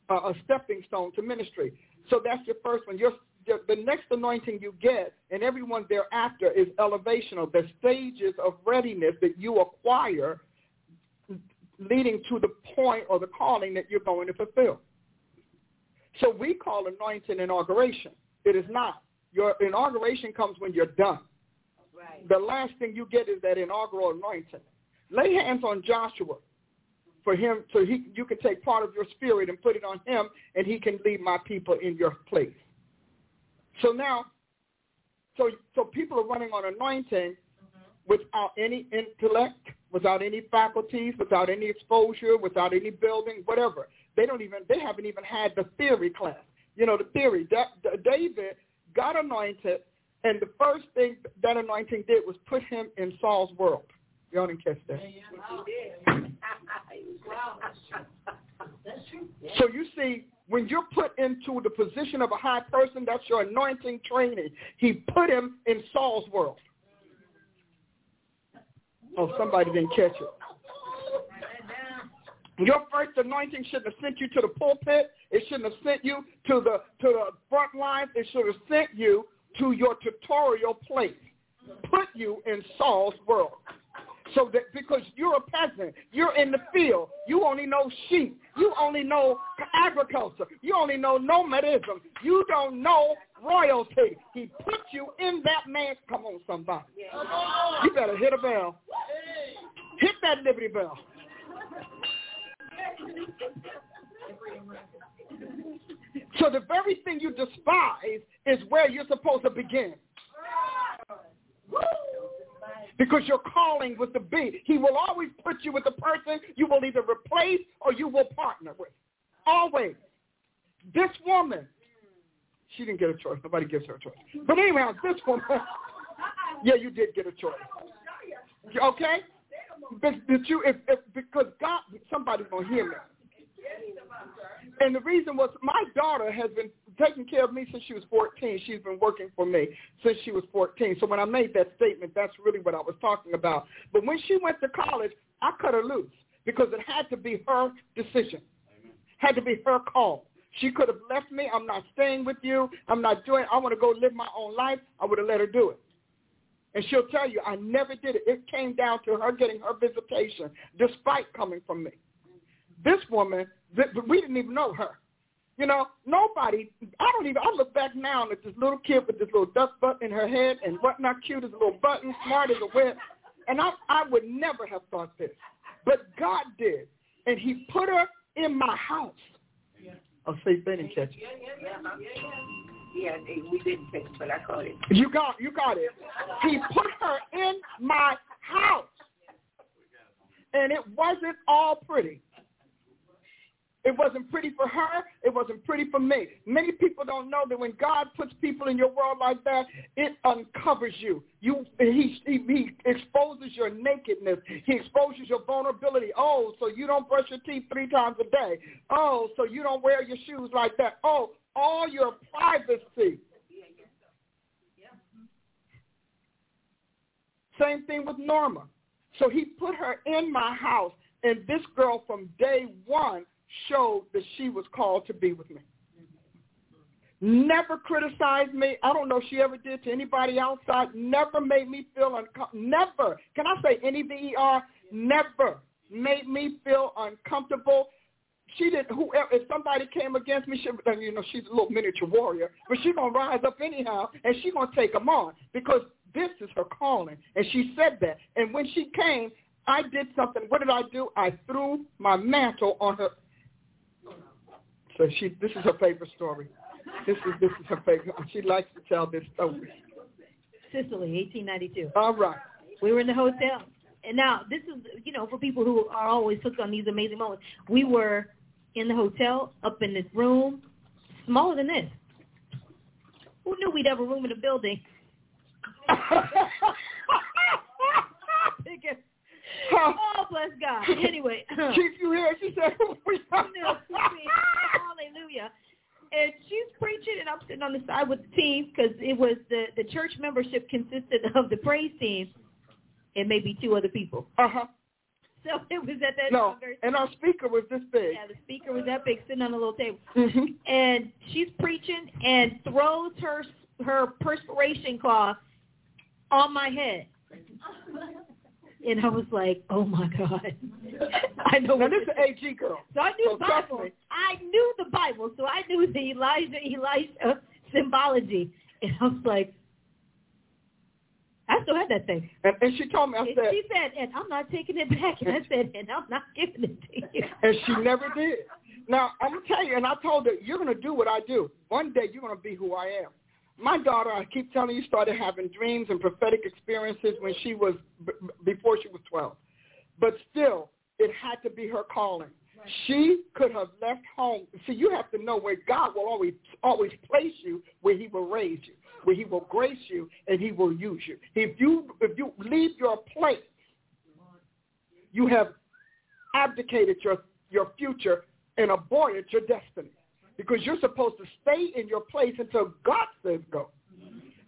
a, a stepping stone to ministry. So that's your first one. Your, your, the next anointing you get and everyone thereafter is elevational, the stages of readiness that you acquire leading to the point or the calling that you're going to fulfill. So we call anointing inauguration. It is not. Your inauguration comes when you're done. Right. The last thing you get is that inaugural anointing. Lay hands on Joshua for him so he you can take part of your spirit and put it on him and he can lead my people in your place. So now so so people are running on anointing mm-hmm. without any intellect, without any faculties, without any exposure, without any building, whatever. They don't even they haven't even had the theory class. You know, the theory. That, David got anointed and the first thing that anointing did was put him in Saul's world. Y'all didn't catch that. Oh, [LAUGHS] so you see, when you're put into the position of a high person, that's your anointing training. He put him in Saul's world. Oh, somebody didn't catch it. Your first anointing shouldn't have sent you to the pulpit. It shouldn't have sent you to the to the front lines. It should have sent you to your tutorial place. Put you in Saul's world. So that because you're a peasant, you're in the field, you only know sheep, you only know agriculture, you only know nomadism, you don't know royalty. He put you in that man. Come on, somebody. You better hit a bell. Hit that liberty bell. So the very thing you despise is where you're supposed to begin. Because your calling was to be. He will always put you with the person you will either replace or you will partner with. Always. This woman, she didn't get a choice. Nobody gives her a choice. But anyhow, this woman, [LAUGHS] yeah, you did get a choice. Okay? But you, if, if, because God, somebody's going to hear me. And the reason was my daughter has been taking care of me since she was 14. She's been working for me since she was 14. So when I made that statement, that's really what I was talking about. But when she went to college, I cut her loose because it had to be her decision. Amen. Had to be her call. She could have left me. I'm not staying with you. I'm not doing I want to go live my own life. I would have let her do it. And she'll tell you, I never did it. It came down to her getting her visitation despite coming from me. This woman, we didn't even know her. You know, nobody, I don't even, I look back now at this little kid with this little dust button in her head and whatnot, cute as a little button, smart as a whip. And I, I would never have thought this. But God did. And he put her in my house. Yeah. Oh, say they didn't catch it. Yeah, yeah, yeah. Yeah, yeah we didn't catch it, but I caught it. You got, you got it. He put her in my house. And it wasn't all pretty. It wasn't pretty for her. It wasn't pretty for me. Many people don't know that when God puts people in your world like that, it uncovers you. You he, he, he exposes your nakedness. He exposes your vulnerability. Oh, so you don't brush your teeth three times a day. Oh, so you don't wear your shoes like that. Oh, all your privacy. Same thing with Norma. So he put her in my house, and this girl from day one showed that she was called to be with me. Never criticized me. I don't know if she ever did to anybody outside. Never made me feel uncomfortable. Never. Can I say any V-E-R? Never made me feel uncomfortable. She didn't. Whoever, if somebody came against me, she, you know, she's a little miniature warrior, but she's gonna rise up anyhow, and she's gonna take them on because this is her calling. And she said that. And when she came, I did something. What did I do? I threw my mantle on her. So she, this is her favorite story. This is this is her favorite. She likes to tell this story. Sicily, 1892. All right. We were in the hotel, and now this is you know for people who are always hooked on these amazing moments. We were in the hotel up in this room, smaller than this. Who knew we'd have a room in a building? [LAUGHS] oh, bless God. Anyway. Chief, you hear? She said, [LAUGHS] [LAUGHS] Hallelujah. And she's preaching, and I'm sitting on the side with the team because it was the, the church membership consisted of the praise team and maybe two other people. Uh-huh. [LAUGHS] So it was at that no, and our speaker was this big. Yeah, the speaker was that big, sitting on a little table. Mm-hmm. And she's preaching and throws her her perspiration cloth on my head. And I was like, oh my God. I know Now what this is an AG girl. So I knew So the Bible. I knew the Bible. So I knew the Elijah, Elisha symbology. And I was like, I still had that thing. And, and she told me, I And said, she said, and I'm not taking it back. And I said, and I'm not giving it to you. and she never did. Now, I'm going to tell you, and I told her, you're going to do what I do. One day you're going to be who I am. My daughter, I keep telling you, started having dreams and prophetic experiences when she was, b- before she was 12. But still, it had to be her calling. She could have left home. See, you have to know where God will always, always place you, where he will raise you, where he will grace you, and he will use you. If you, if you leave your place, you have abdicated your, your future and aborted your destiny because you're supposed to stay in your place until God says go.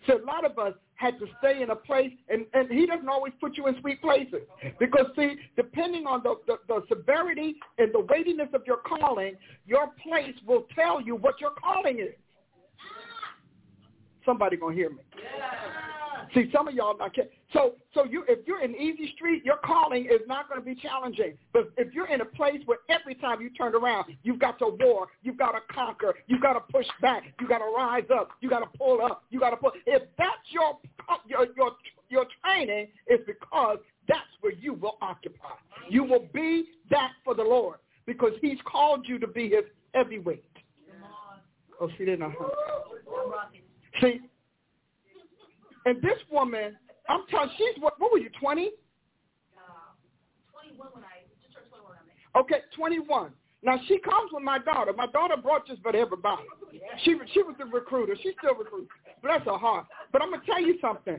So a lot of us had to stay in a place, and, and he doesn't always put you in sweet places. Because, see, depending on the, the, the severity and the weightiness of your calling, your place will tell you what your calling is. Somebody going to hear me. See, some of y'all not. So, so you, if you're in easy street, your calling is not going to be challenging. But if you're in a place where every time you turn around, you've got to war, you've got to conquer, you've got to push back, you got to rise up, you got to pull up, you got to pull. If that's your your your your training, it's because that's where you will occupy. You will be that for the Lord because He's called you to be His heavyweight. Oh, see, they're not. See, and this woman, I'm telling she's what, what were you, 20? Uh, twenty-one when I just turned twenty-one. Okay, 21. Now she comes with my daughter. My daughter brought just about everybody. She she was the recruiter. She still recruits. Bless her heart. But I'm gonna tell you something.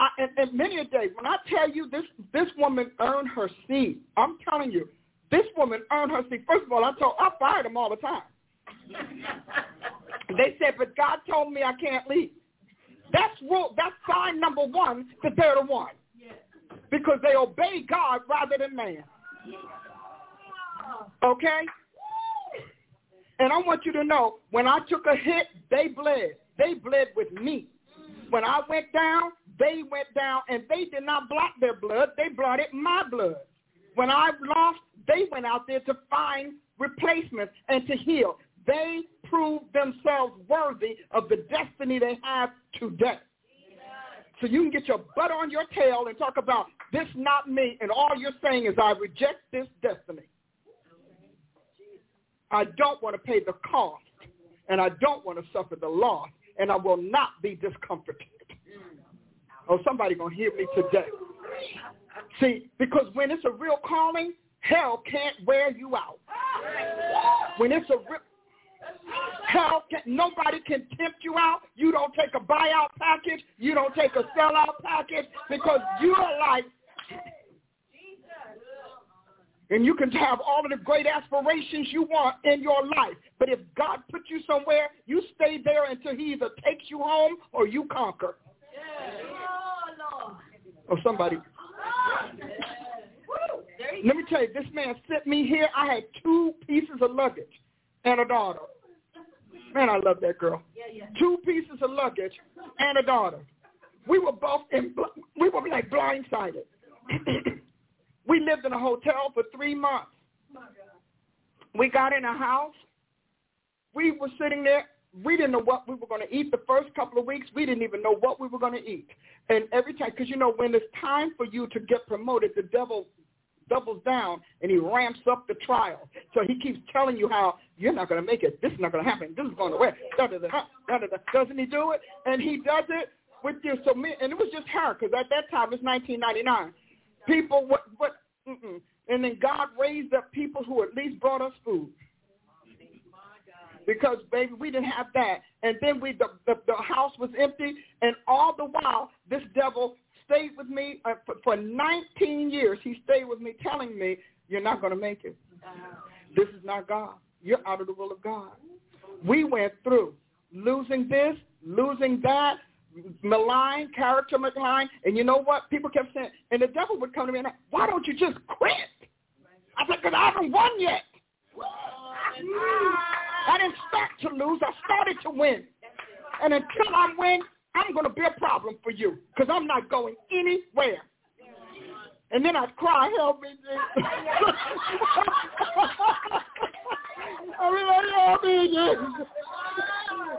I, and, and many a day, when I tell you this, this woman earned her seat. I'm telling you, this woman earned her seat. First of all, I told I fired them all the time. They said, but God told me I can't leave. That's rule. That's sign number one that they're the one. Because they obey God rather than man. Okay? And I want you to know, when I took a hit, they bled. They bled with me. When I went down, they went down, and they did not block their blood. They blotted my blood. When I lost, they went out there to find replacements and to heal. They prove themselves worthy of the destiny they have today. So you can get your butt on your tail and talk about this not me, and all you're saying is I reject this destiny. I don't want to pay the cost, and I don't want to suffer the loss, and I will not be discomforted. Oh, somebody gonna hear me today. See, because when it's a real calling, hell can't wear you out. When it's a real Hell, can, nobody can tempt you out. You don't take a buyout package. You don't take a sellout package because you're like, and you can have all of the great aspirations you want in your life. But if God puts you somewhere, you stay there until he either takes you home or you conquer. Or somebody. Let me tell you, this man sent me here. I had two pieces of luggage and a daughter. Man, I love that girl. Two pieces of luggage and a daughter. We were both in, we were like blindsided. [CLEARS THROAT] we lived in a hotel for three months. We got in a house. We were sitting there. We didn't know what we were going to eat the first couple of weeks. We didn't even know what we were going to eat. And every time, because you know, when it's time for you to get promoted, the devil doubles down and he ramps up the trial. So he keeps telling you how you're not going to make it. This is not going to happen. This is going da, da. Doesn't he do it? And he does it with you. So me, and it was just her because at that time it's 1999. People, what, what, mm-mm. and then God raised up people who at least brought us food. Because baby, we didn't have that, and then we the, the the house was empty, and all the while this devil stayed with me uh, for, for 19 years. He stayed with me, telling me, "You're not going to make it. This is not God. You're out of the will of God." We went through losing this, losing that, malign, character malign, and you know what? People kept saying, and the devil would come to me and, "Why don't you just quit?" I said, "Because I haven't won yet." I didn't start to lose. I started to win. And until I win, I'm going to be a problem for you because I'm not going anywhere. And then I'd cry, help me, Jesus. [LAUGHS] Like, help me, Jesus.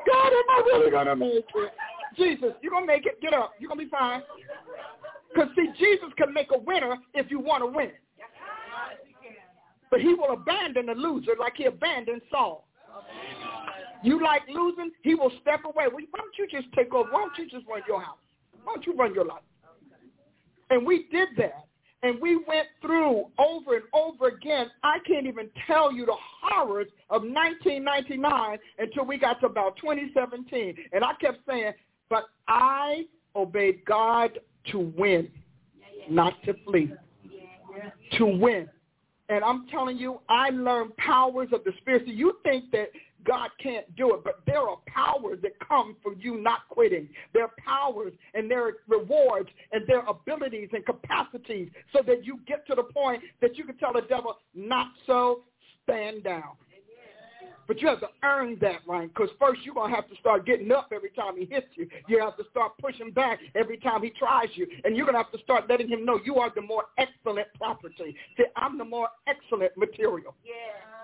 God, am I really going to make it? Jesus, you're going to make it. Get up. You're going to be fine. Because, see, Jesus can make a winner if you want to win. But he will abandon the loser like he abandoned Saul. You like losing, he will step away. Why don't you just take over? Why don't you just run your house? Why don't you run your life? And we did that. And we went through over and over again. I can't even tell you the horrors of 1999 until we got to about 2017. And I kept saying, but I obeyed God to win, not to flee. To win. And I'm telling you, I learned powers of the Spirit. So you think that God can't do it, but there are powers that come from you not quitting. There are powers and there are rewards and there are abilities and capacities so that you get to the point that you can tell the devil, not so, stand down. But you have to earn that right because first you're going to have to start getting up every time he hits you. You have to start pushing back every time he tries you. And you're going to have to start letting him know you are the more excellent property. See, I'm the more excellent material. Yeah.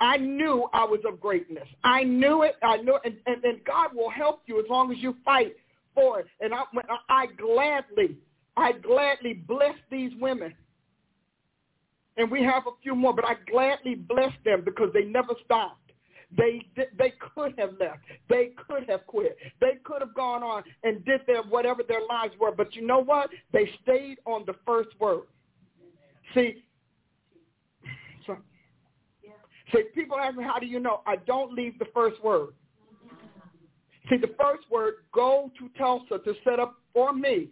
I knew I was of greatness. I knew it. I knew. And, and, and God will help you as long as you fight for it. And I, I gladly, I gladly bless these women and we have a few more, but I gladly bless them because they never stopped. They they could have left. They could have quit. They could have gone on and did their whatever their lives were. But you know what? They stayed on the first word. See, so, see, people ask me, how do you know? I don't leave the first word. See, the first word, go to Tulsa to set up for me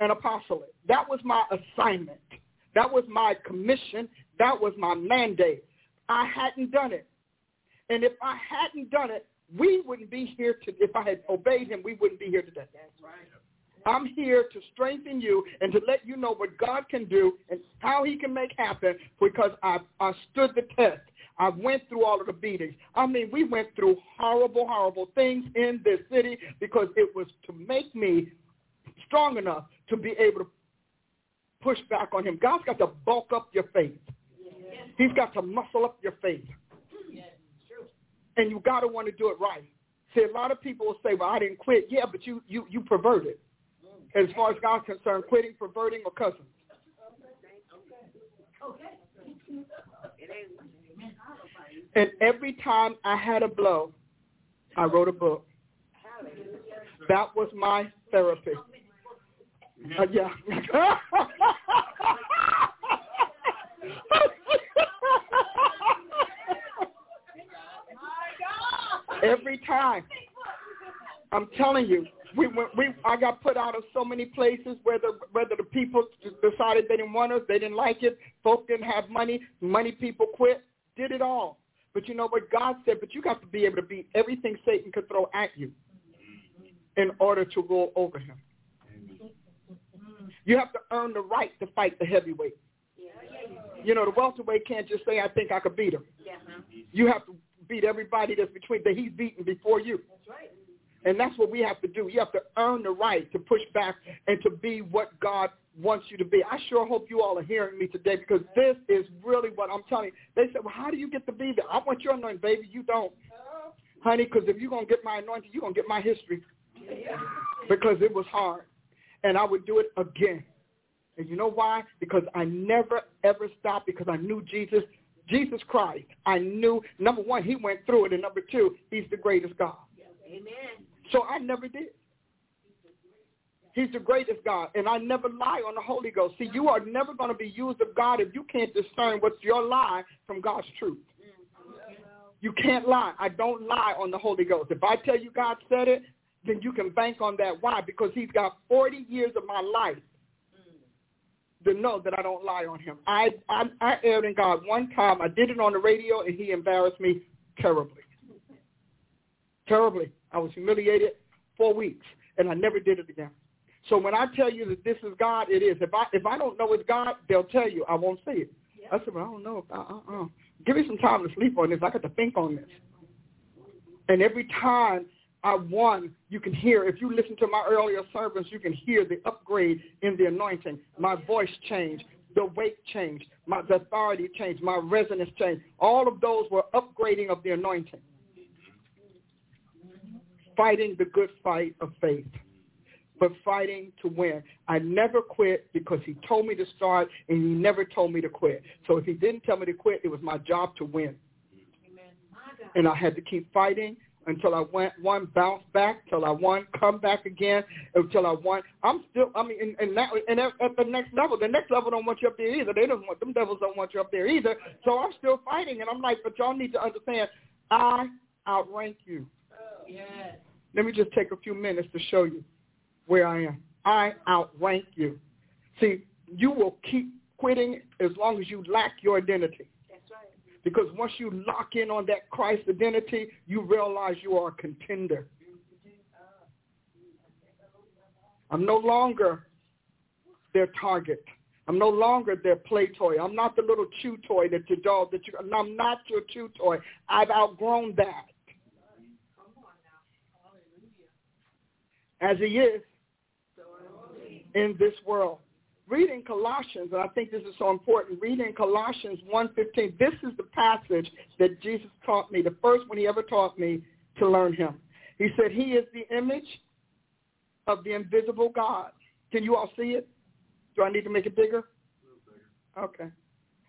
an apostolate. That was my assignment. That was my commission. That was my mandate. I hadn't done it. And if I hadn't done it, we wouldn't be here to, if I had obeyed him, we wouldn't be here today. That's right. I'm here to strengthen you and to let you know what God can do and how he can make happen because I, I stood the test. I went through all of the beatings. I mean, we went through horrible, horrible things in this city because it was to make me strong enough to be able to push back on him. God's got to bulk up your faith. He's got to muscle up your faith. And you got to want to do it right. See, a lot of people will say, well, I didn't quit. Yeah, but you, you, you perverted. As far as God's concerned, quitting, perverting, or cussing. And every time I had a blow, I wrote a book. That was my therapy. Uh, yeah. [LAUGHS] Every time. I'm telling you, we went, we I got put out of so many places whether whether the people decided they didn't want us, they didn't like it, folk didn't have money, money people quit, did it all. But you know what God said, but you got to be able to beat everything Satan could throw at you in order to rule over him. You have to earn the right to fight the heavyweight. You know, the welterweight can't just say, I think I could beat him. You have to beat everybody that's between that he's beaten before you. That's right. And that's what we have to do. You have to earn the right to push back and to be what God wants you to be. I sure hope you all are hearing me today because this is really what I'm telling you. They said, well, how do you get to be there? I want your anointing, baby. You don't. Honey, because if you're going to get my anointing, you're going to get my history. Because it was hard. And I would do it again. And you know why? Because I never, ever stopped because I knew Jesus. Jesus Christ. I knew, number one, he went through it. And number two, he's the greatest God. Amen. So I never did. He's the greatest God. And I never lie on the Holy Ghost. See, you are never going to be used of God if you can't discern what's your lie from God's truth. You can't lie. I don't lie on the Holy Ghost. If I tell you God said it, then you can bank on that. Why? Because he's got 40 years of my life to know that I don't lie on him. I, I, I erred in God one time. I did it on the radio, and he embarrassed me terribly. Terribly. I was humiliated for weeks, and I never did it again. So when I tell you that this is God, it is. If I if I don't know it's God, they'll tell you. I won't say it. I said, well, I don't know. Uh, uh, uh. Give me some time to sleep on this. I got to think on this. And every time I won. You can hear, if you listen to my earlier sermons, you can hear the upgrade in the anointing. My voice changed. The weight changed. My the authority changed. My resonance changed. All of those were upgrading of the anointing. Fighting the good fight of faith but fighting to win. I never quit because he told me to start and he never told me to quit. So if he didn't tell me to quit, it was my job to win. Amen. And I had to keep fighting until I went one bounce back, till I won, come back again, until I won. I'm still, I mean, and, and, that, and at, at the next level, the next level don't want you up there either. They don't want, them devils don't want you up there either. So I'm still fighting, and I'm like, but y'all need to understand, I outrank you. Oh, yes. Let me just take a few minutes to show you where I am. I outrank you. See, you will keep quitting as long as you lack your identity. That's right. Because once you lock in on that Christ identity, you realize you are a contender. I'm no longer their target. I'm no longer their play toy. I'm not the little chew toy that your dog that you. I'm not your chew toy. I've outgrown that. As he is, in this world. Reading Colossians, and I think this is so important, reading Colossians 1.15, this is the passage that Jesus taught me, the first one he ever taught me to learn him. He said, he is the image of the invisible God. Can you all see it? Do I need to make it bigger? bigger. Okay.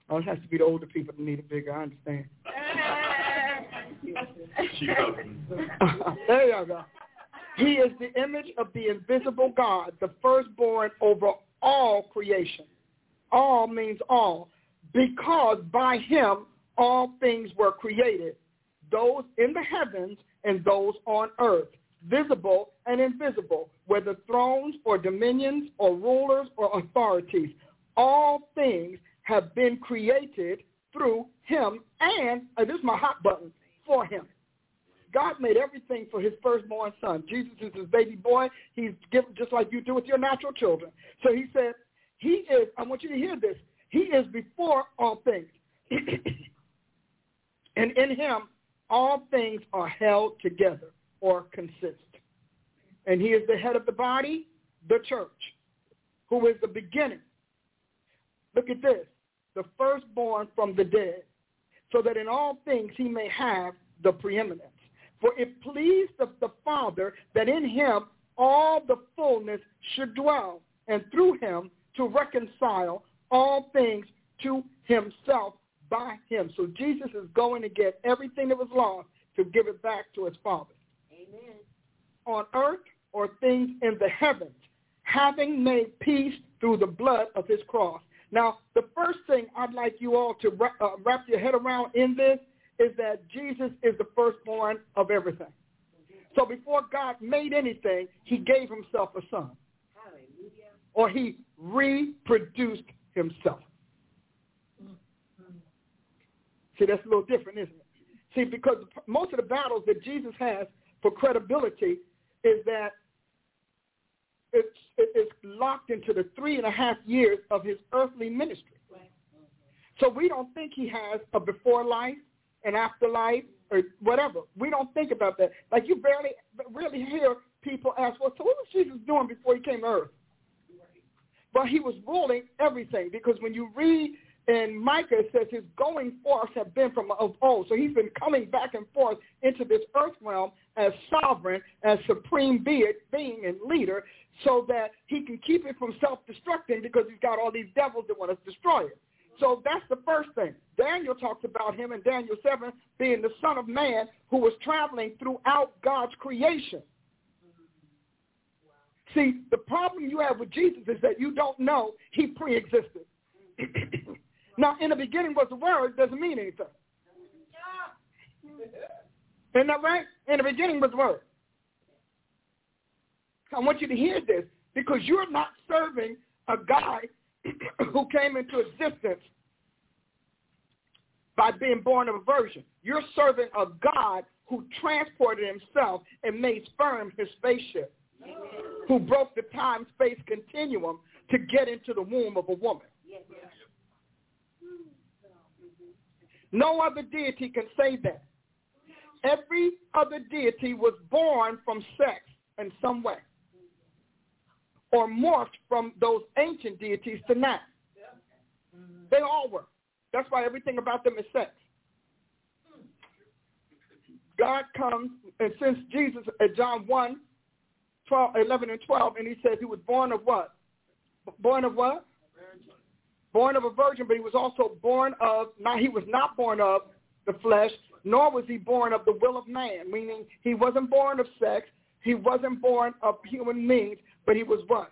Oh, it has to be the older people that need it bigger. I understand. [LAUGHS] [LAUGHS] there you go. He is the image of the invisible God, the firstborn over all creation. All means all, because by him all things were created, those in the heavens and those on earth, visible and invisible, whether thrones or dominions or rulers or authorities. All things have been created through him and, uh, this is my hot button, for him. God made everything for his firstborn son. Jesus is his baby boy. He's given just like you do with your natural children. So he said, he is, I want you to hear this, he is before all things. [CLEARS THROAT] and in him, all things are held together or consist. And he is the head of the body, the church, who is the beginning. Look at this, the firstborn from the dead, so that in all things he may have the preeminence. For it pleased the, the Father that in him all the fullness should dwell, and through him to reconcile all things to himself by him. So Jesus is going to get everything that was lost to give it back to his Father. Amen. On earth or things in the heavens, having made peace through the blood of his cross. Now, the first thing I'd like you all to wrap, uh, wrap your head around in this is that Jesus is the firstborn of everything. So before God made anything, he gave himself a son. Or he reproduced himself. See, that's a little different, isn't it? See, because most of the battles that Jesus has for credibility is that it's, it's locked into the three and a half years of his earthly ministry. So we don't think he has a before life an afterlife or whatever. We don't think about that. Like you barely really hear people ask, well, so what was Jesus doing before he came to earth? But he was ruling everything because when you read in Micah, says his going forth have been from of old. So he's been coming back and forth into this earth realm as sovereign, as supreme being and leader so that he can keep it from self-destructing because he's got all these devils that want to destroy it. So that's the first thing. Daniel talks about him in Daniel 7 being the Son of Man who was traveling throughout God's creation. See, the problem you have with Jesus is that you don't know he preexisted. [CLEARS THROAT] now, in the beginning was the Word doesn't mean anything. Yeah. Isn't that right? In the beginning was the Word. I want you to hear this because you're not serving a guy [COUGHS] who came into existence by being born of a virgin. You're serving a God who transported himself and made sperm his spaceship, who broke the time-space continuum to get into the womb of a woman. No other deity can say that. every other deity was born from sex in some way or morphed from those ancient deities to now. They all were. That's why everything about them is sex. God comes, and since Jesus, at John 1, 12, 11 and 12, and he says he was born of what? Born of what? Born of a virgin, but he was also born of, now he was not born of the flesh, nor was he born of the will of man, meaning he wasn't born of sex, he wasn't born of human means, but he was what?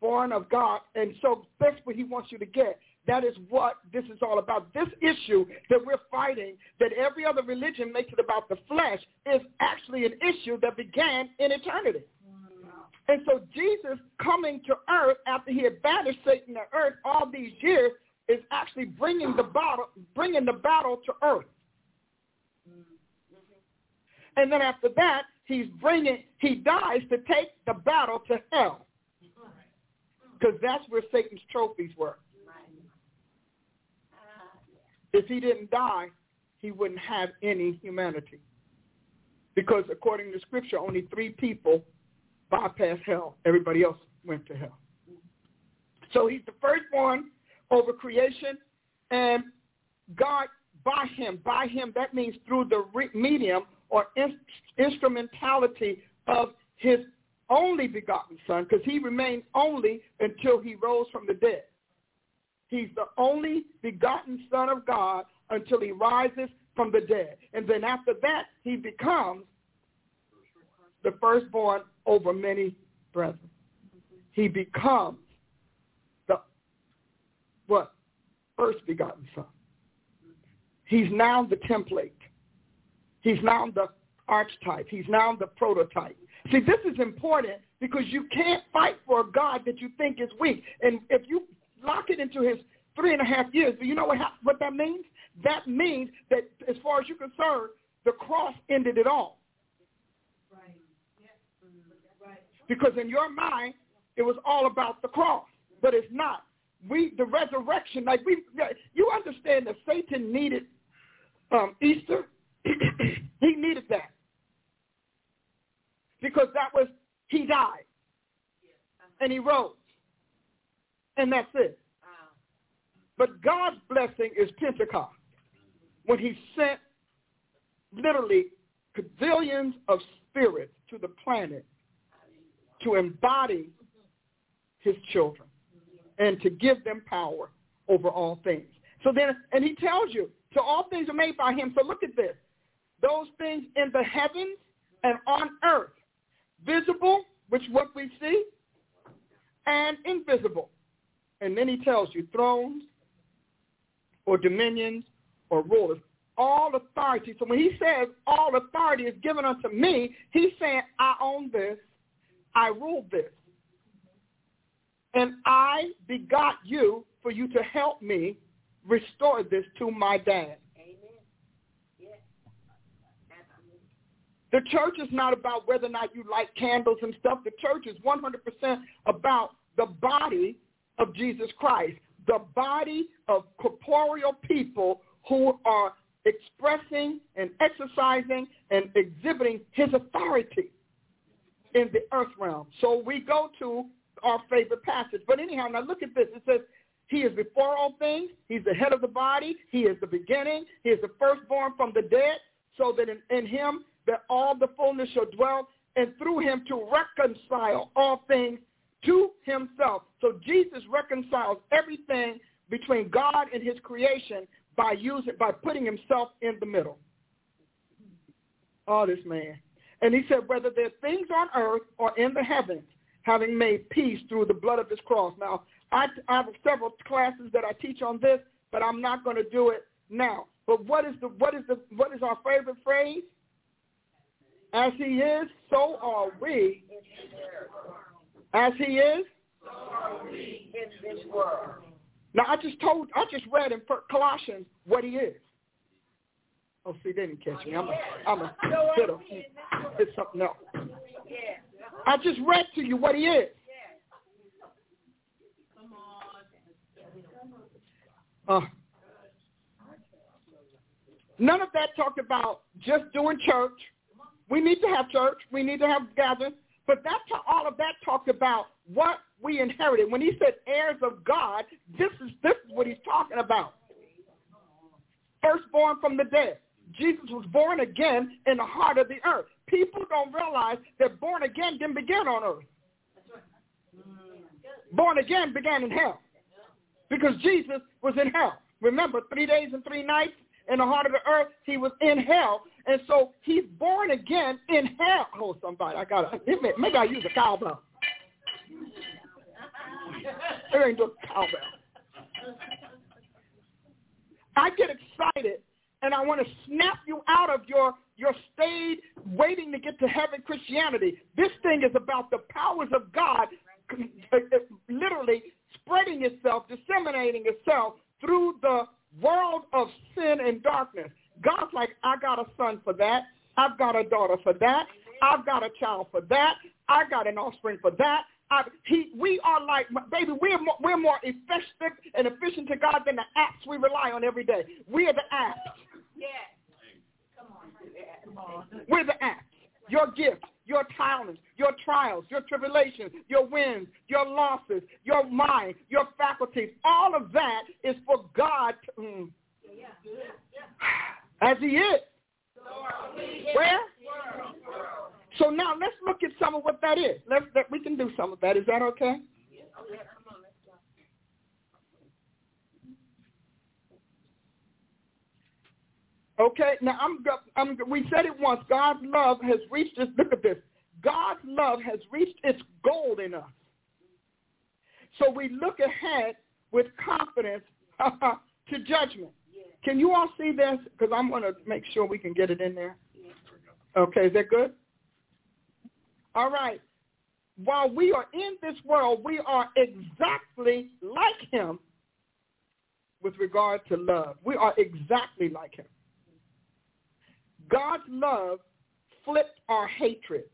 Born of God. And so that's what he wants you to get. That is what this is all about. This issue that we're fighting, that every other religion makes it about the flesh, is actually an issue that began in eternity. And so Jesus coming to earth after he had banished Satan to earth all these years is actually bringing the battle, bringing the battle to earth. And then after that, he's bringing, he dies to take the battle to hell. Because that's where Satan's trophies were. If he didn't die, he wouldn't have any humanity. Because according to Scripture, only three people bypassed hell. Everybody else went to hell. So he's the firstborn over creation, and God, by him, by him, that means through the medium or in, instrumentality of his only begotten son, because he remained only until he rose from the dead. He's the only begotten Son of God until he rises from the dead. And then after that, he becomes the firstborn over many brethren. He becomes the what? First begotten Son. He's now the template. He's now the archetype. He's now the prototype. See, this is important because you can't fight for a God that you think is weak. And if you lock it into his three and a half years. Do you know what, what that means? That means that as far as you're concerned, the cross ended it all. Right. Right. Because in your mind, it was all about the cross, but it's not. We the resurrection, like we, you understand that Satan needed um, Easter. [CLEARS THROAT] he needed that because that was he died and he rose and that's it. But God's blessing is Pentecost, when he sent literally gazillions of spirits to the planet to embody his children and to give them power over all things. So then, and he tells you, so all things are made by him. So look at this. Those things in the heavens and on earth, visible, which what we see, and invisible, and then he tells you thrones or dominions or rulers. All authority. So when he says all authority is given unto me, he's saying I own this. I rule this. And I begot you for you to help me restore this to my dad. The church is not about whether or not you light candles and stuff. The church is 100% about the body of Jesus Christ, the body of corporeal people who are expressing and exercising and exhibiting his authority in the earth realm. So we go to our favorite passage. But anyhow, now look at this. It says, he is before all things. He's the head of the body. He is the beginning. He is the firstborn from the dead, so that in, in him that all the fullness shall dwell, and through him to reconcile all things to himself. So Jesus reconciles everything between God and his creation by using by putting himself in the middle. Oh, this man. And he said, whether there are things on earth or in the heavens, having made peace through the blood of his cross. Now, I, I have several classes that I teach on this, but I'm not going to do it now. But what is the what is the what is our favorite phrase? As he is, so are we as he is? So are we in this world. Now I just told, I just read in Colossians what he is. Oh, see, they didn't catch me. I'm a, I'm a bit of, it's something else. I just read to you what he is. Uh, None of that talked about just doing church. We need to have church. We need to have gatherings. But that all of that talked about what we inherited. When he said heirs of God, this is this is what he's talking about. Firstborn from the dead. Jesus was born again in the heart of the earth. People don't realize that born again didn't begin on earth. Born again began in hell because Jesus was in hell. Remember, three days and three nights in the heart of the earth, he was in hell. And so he's born again in hell. Oh, somebody, I got to, maybe I use a cowbell. It ain't just cowbell. I get excited and I want to snap you out of your your stayed waiting to get to heaven Christianity. This thing is about the powers of God uh, uh, literally spreading itself, disseminating itself through the world of sin and darkness. God's like, I got a son for that. I've got a daughter for that. I've got a child for that. I got an offspring for that. I, he, we are like, baby, we're more, we're more effective and efficient to God than the apps we rely on every day. We are the apps. Yeah. Come on. We're the apps. Your gifts, your talents, your trials, your tribulations, your wins, your losses, your mind, your faculties, all of that is for God to, mm, as he is. Where? So now let's look at some of what that is. Let's that we can do some of that. Is that okay? Okay, now I'm, I'm, we said it once. God's love has reached its, look at this. God's love has reached its goal in us. So we look ahead with confidence [LAUGHS] to judgment. Can you all see this? Because I'm going to make sure we can get it in there. Okay, is that good? All right. While we are in this world, we are exactly like him with regard to love. We are exactly like him. God's love flipped our hatred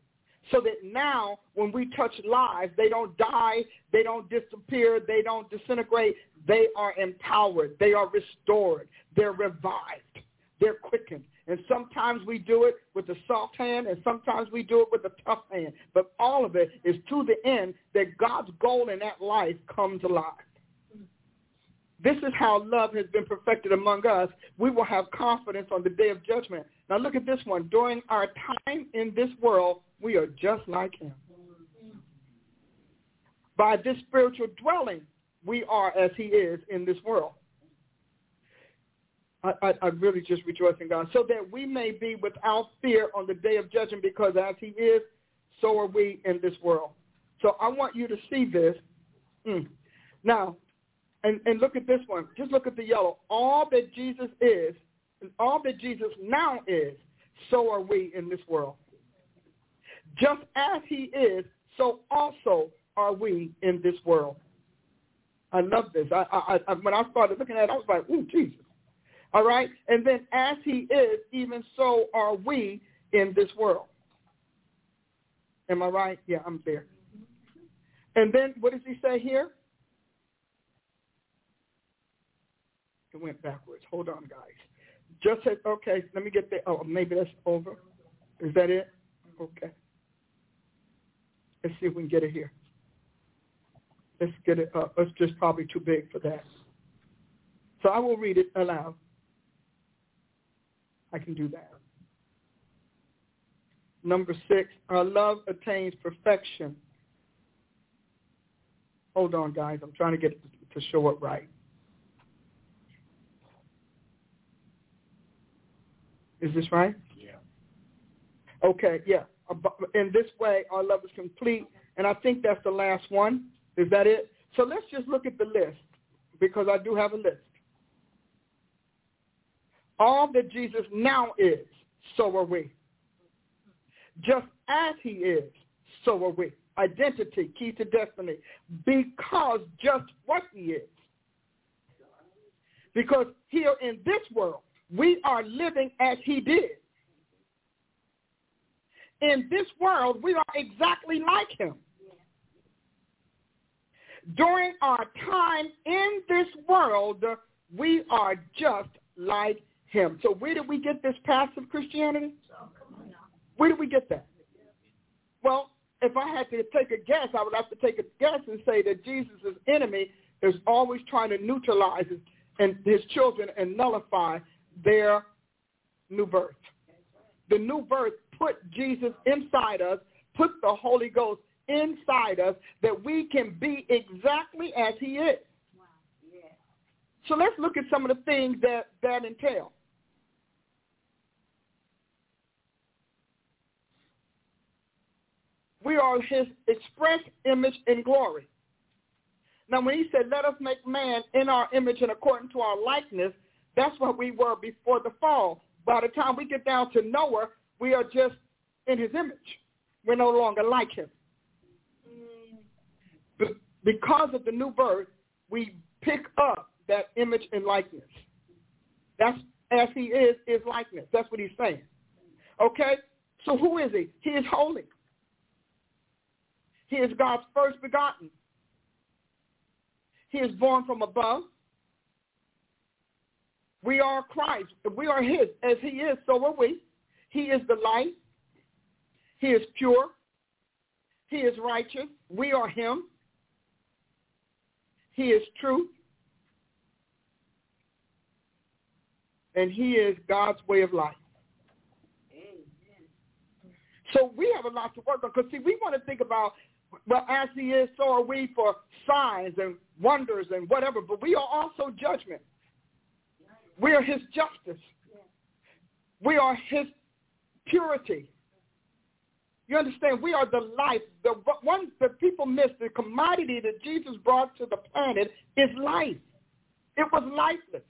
so that now when we touch lives, they don't die, they don't disappear, they don't disintegrate. They are empowered. They are restored. They're revived. They're quickened. And sometimes we do it with a soft hand and sometimes we do it with a tough hand. But all of it is to the end that God's goal in that life comes alive. This is how love has been perfected among us. We will have confidence on the day of judgment. Now look at this one. During our time in this world, we are just like him. By this spiritual dwelling, we are as he is in this world. I, I, I really just rejoice in God. So that we may be without fear on the day of judgment because as he is, so are we in this world. So I want you to see this. Mm. Now, and, and look at this one. Just look at the yellow. All that Jesus is, and all that Jesus now is, so are we in this world. Just as he is, so also are we in this world. I love this. I, I, I, when I started looking at it, I was like, ooh, Jesus. All right? And then as he is, even so are we in this world. Am I right? Yeah, I'm there. And then what does he say here? It went backwards. Hold on, guys. Just said, okay, let me get there. Oh, maybe that's over. Is that it? Okay. Let's see if we can get it here. Let's get it up. It's just probably too big for that. So I will read it aloud. I can do that. Number six, our love attains perfection. Hold on, guys. I'm trying to get it to show it right. Is this right? Yeah. Okay, yeah. In this way, our love is complete. And I think that's the last one. Is that it? So let's just look at the list because I do have a list. All that Jesus now is, so are we. Just as he is, so are we. Identity, key to destiny. Because just what he is. Because here in this world, we are living as he did. In this world, we are exactly like him. During our time in this world, we are just like him. So where did we get this passive Christianity? Where did we get that? Well, if I had to take a guess, I would have to take a guess and say that Jesus' enemy is always trying to neutralize his, and his children and nullify their new birth. The new birth put Jesus inside us, put the Holy Ghost inside us that we can be exactly as he is. So let's look at some of the things that that entail. We are his express image and glory. Now, when he said, let us make man in our image and according to our likeness, that's what we were before the fall. By the time we get down to Noah, we are just in his image. We're no longer like him. Because of the new birth, we pick up that image and likeness. That's as he is, is likeness. That's what he's saying. Okay? So who is he? He is holy. He is God's first begotten. He is born from above. We are Christ. We are his. As he is, so are we. He is the light. He is pure. He is righteous. We are him. He is truth. And he is God's way of life. So we have a lot to work on because, see, we want to think about, well, as he is, so are we for signs and wonders and whatever, but we are also judgment. We are his justice. We are his purity. You understand? We are the life. The one that people miss, the commodity that Jesus brought to the planet is life. It was lifeless.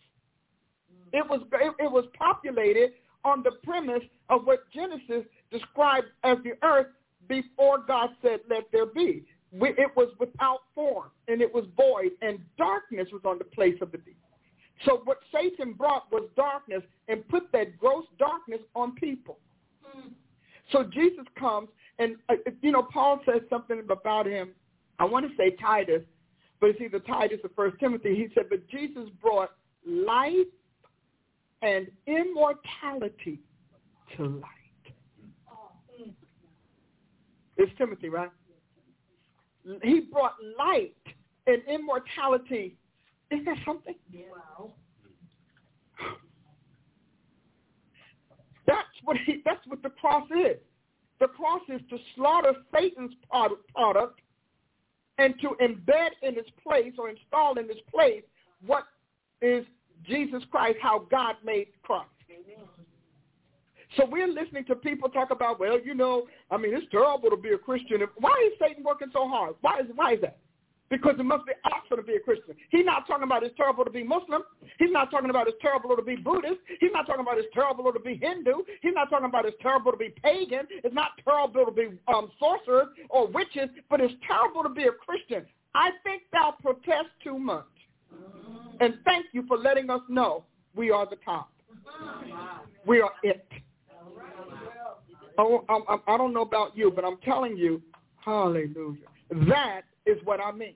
It was it, it was populated on the premise of what Genesis described as the earth before God said, "Let there be." It was without form and it was void, and darkness was on the place of the deep. So what Satan brought was darkness and put that gross darkness on people. So Jesus comes, and uh, you know Paul says something about him. I want to say Titus, but it's either Titus or First Timothy. He said, "But Jesus brought life and immortality to light." It's Timothy, right? He brought light and immortality. Isn't that something? Wow. That's what he, that's what the cross is. The cross is to slaughter Satan's product and to embed in its place or install in its place what is Jesus Christ, how God made Christ. So we're listening to people talk about, well, you know, I mean, it's terrible to be a Christian. Why is Satan working so hard? Why is why is that? Because it must be awesome to be a Christian. He's not talking about it's terrible to be Muslim. He's not talking about it's terrible to be Buddhist. He's not talking about it's terrible to be Hindu. He's not talking about it's terrible to be pagan. It's not terrible to be um, sorcerers or witches, but it's terrible to be a Christian. I think thou protest too much. And thank you for letting us know we are the top. We are it. Oh, I don't know about you, but I'm telling you, hallelujah. That is what I mean.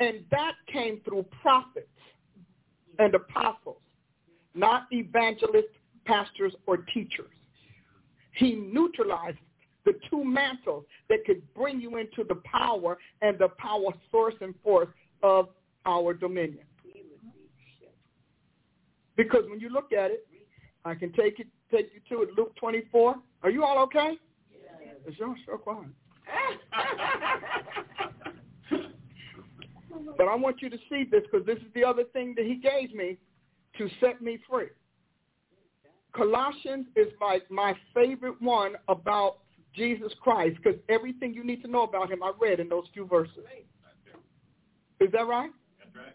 And that came through prophets and apostles, not evangelists, pastors, or teachers. He neutralized the two mantles that could bring you into the power and the power source and force of our dominion. Because when you look at it, I can take it, take you to it, Luke 24. Are you all okay? Yes. It's y'all so quiet. [LAUGHS] but I want you to see this because this is the other thing that he gave me to set me free. Colossians is my, my favorite one about Jesus Christ because everything you need to know about him I read in those few verses. Is that right?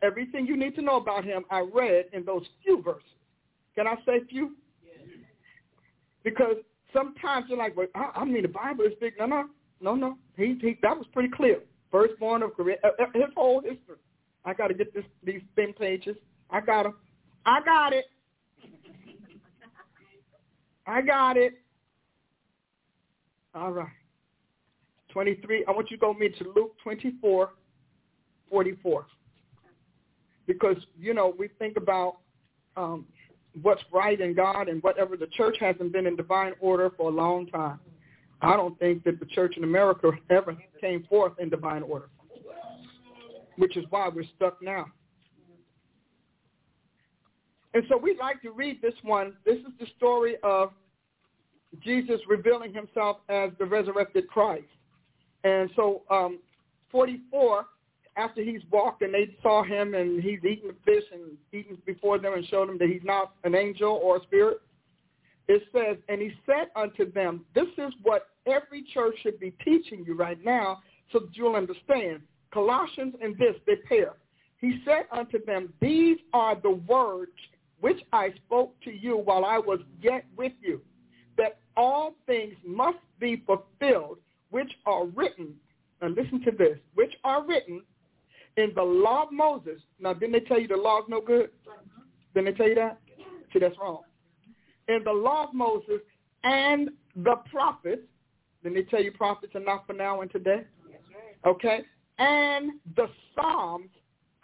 Everything you need to know about him I read in those few verses. Can I say few? Because sometimes you're like, well, I, I mean, the Bible is big. No, no, no, no. He, he, that was pretty clear. Firstborn of Korea, uh, uh, his whole history. I got to get this these thin pages. I got them. I got it. I got it. All right. 23. I want you to go with me to Luke 24, 44. Because, you know, we think about um, what's right in God and whatever. The church hasn't been in divine order for a long time. I don't think that the church in America ever came forth in divine order, which is why we're stuck now. And so we'd like to read this one. This is the story of Jesus revealing himself as the resurrected Christ. And so um, 44, after he's walked and they saw him and he's eating the fish and eating before them and showed them that he's not an angel or a spirit, it says, and he said unto them, this is what every church should be teaching you right now so that you'll understand. Colossians and this, they pair. He said unto them, these are the words which I spoke to you while I was yet with you, that all things must be fulfilled which are written, and listen to this, which are written in the law of Moses. Now, didn't they tell you the law is no good? Uh-huh. Didn't they tell you that? See, that's wrong. In the law of Moses and the prophets, didn't they tell you prophets are not for now and today? Okay? And the Psalms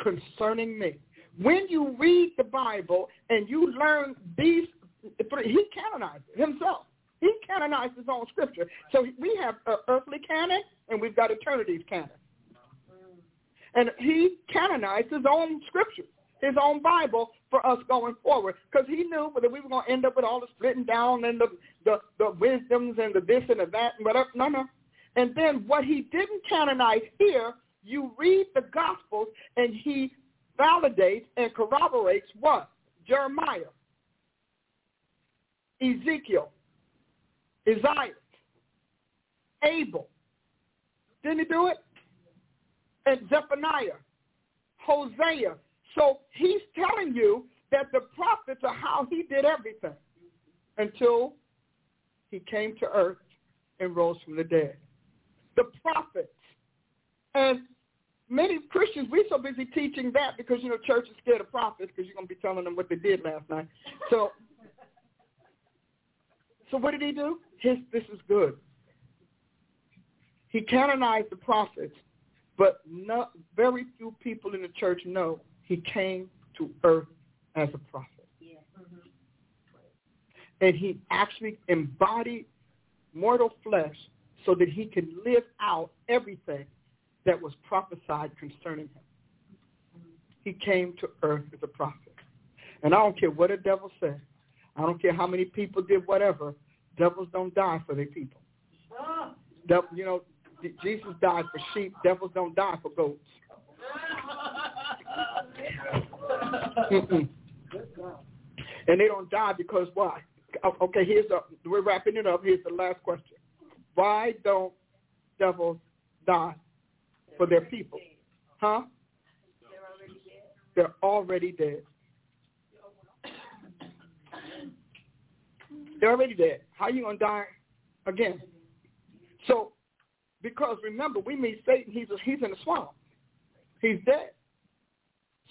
concerning me. When you read the Bible and you learn these, he canonized himself. He canonized his own scripture. So we have earthly canon and we've got eternity's canon. And he canonized his own scripture, his own Bible for us going forward because he knew that we were going to end up with all the splitting down and the, the, the wisdoms and the this and the that and whatever. No, no. And then what he didn't canonize here, you read the Gospels and he validates and corroborates what? Jeremiah, Ezekiel, Isaiah, Abel. Didn't he do it? And Zephaniah, Hosea. So he's telling you that the prophets are how he did everything until he came to earth and rose from the dead. The prophets. And many Christians, we're so busy teaching that because, you know, church is scared of prophets because you're going to be telling them what they did last night. So, so what did he do? His, this is good. He canonized the prophets, but not, very few people in the church know he came to earth as a prophet. Yeah. Mm-hmm. And he actually embodied mortal flesh so that he could live out everything that was prophesied concerning him. He came to earth as a prophet. And I don't care what the devil said. I don't care how many people did whatever. Devils don't die for their people. Devil, you know, Jesus died for sheep. Devils don't die for goats. And they don't die because why? Okay, here's a, we're wrapping it up. Here's the last question. Why don't devils die for their people? Huh? They're already dead. They're already dead. How you to die again? So, because remember, we meet Satan, he's, a, he's in the swamp. He's dead.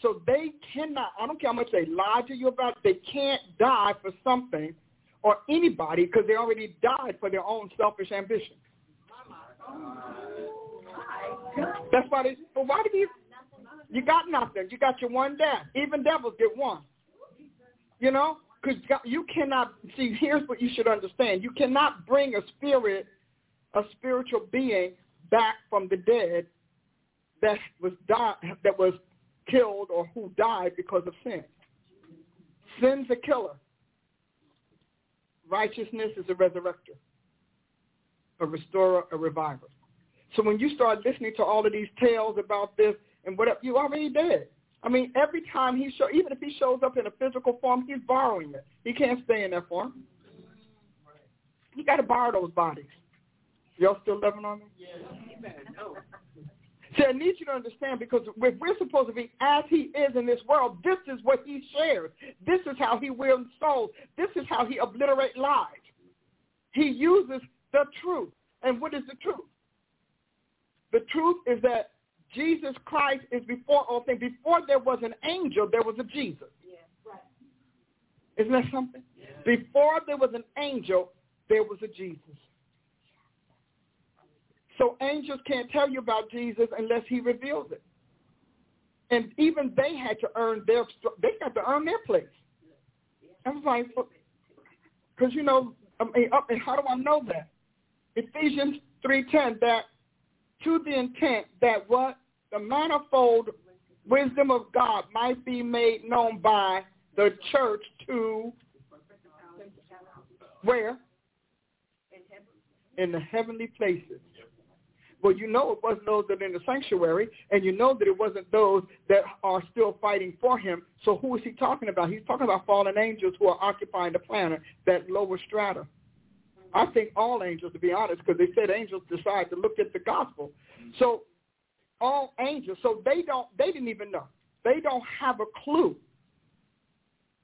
So they cannot, I don't care how much they lie to you about, they can't die for something or anybody because they already died for their own selfish ambition. That's why they, but why do you, you got nothing. You got your one death. Even devils get one. You know? Because you cannot, see, here's what you should understand. You cannot bring a spirit, a spiritual being back from the dead that was died, that was killed or who died because of sin. Sin's a killer. Righteousness is a resurrector, a restorer, a reviver. So when you start listening to all of these tales about this and whatever, you already dead. I mean, every time he show, even if he shows up in a physical form, he's borrowing it. He can't stay in that form. You got to borrow those bodies. Y'all still living on me? Yes. See, I need you to understand because if we're supposed to be as he is in this world, this is what he shares. This is how he wins souls. This is how he obliterates lies. He uses the truth. And what is the truth? The truth is that Jesus Christ is before all things. Before there was an angel, there was a Jesus. Yeah, right. Isn't that something? Yeah. Before there was an angel, there was a Jesus. So angels can't tell you about Jesus unless he reveals it. And even they had to earn their, they had to earn their place. I was like, because you know, I mean, how do I know that? Ephesians three ten. That to the intent that what the manifold wisdom of God might be made known by the church to where? In the heavenly places. Well, you know it wasn't those that are in the sanctuary, and you know that it wasn't those that are still fighting for him. So who is he talking about? He's talking about fallen angels who are occupying the planet, that lower strata. I think all angels, to be honest, because they said angels decide to look at the gospel. So all angels, so they don't, they didn't even know. They don't have a clue.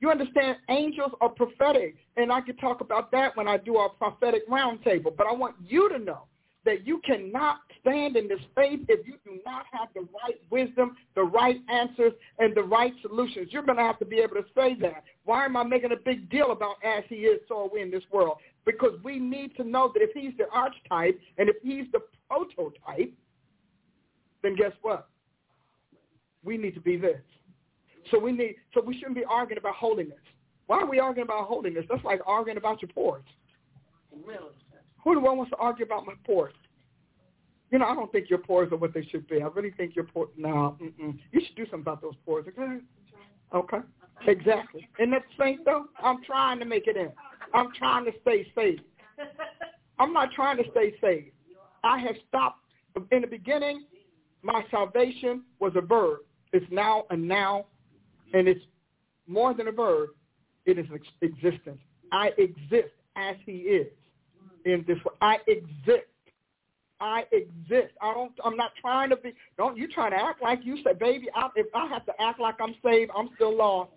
You understand, angels are prophetic, and I can talk about that when I do our prophetic roundtable. But I want you to know that you cannot stand in this faith if you do not have the right wisdom, the right answers, and the right solutions. You're going to have to be able to say that. Why am I making a big deal about as he is, so are we in this world? Because we need to know that if he's the archetype and if he's the prototype, then guess what? We need to be this. So we need. So we shouldn't be arguing about holiness. Why are we arguing about holiness? That's like arguing about your pores. Really? Who do I wants to argue about my pores? You know, I don't think your pores are what they should be. I really think your pores. No, mm-mm. you should do something about those pores. Okay. Okay. Exactly. And that's the same though. I'm trying to make it in. I'm trying to stay safe. I'm not trying to stay safe. I have stopped. In the beginning, my salvation was a verb. It's now a now, and it's more than a verb. It is existence. I exist as he is in this way. I exist. I exist. I don't. I'm not trying to be. Don't you trying to act like you say, baby? I, if I have to act like I'm saved, I'm still lost.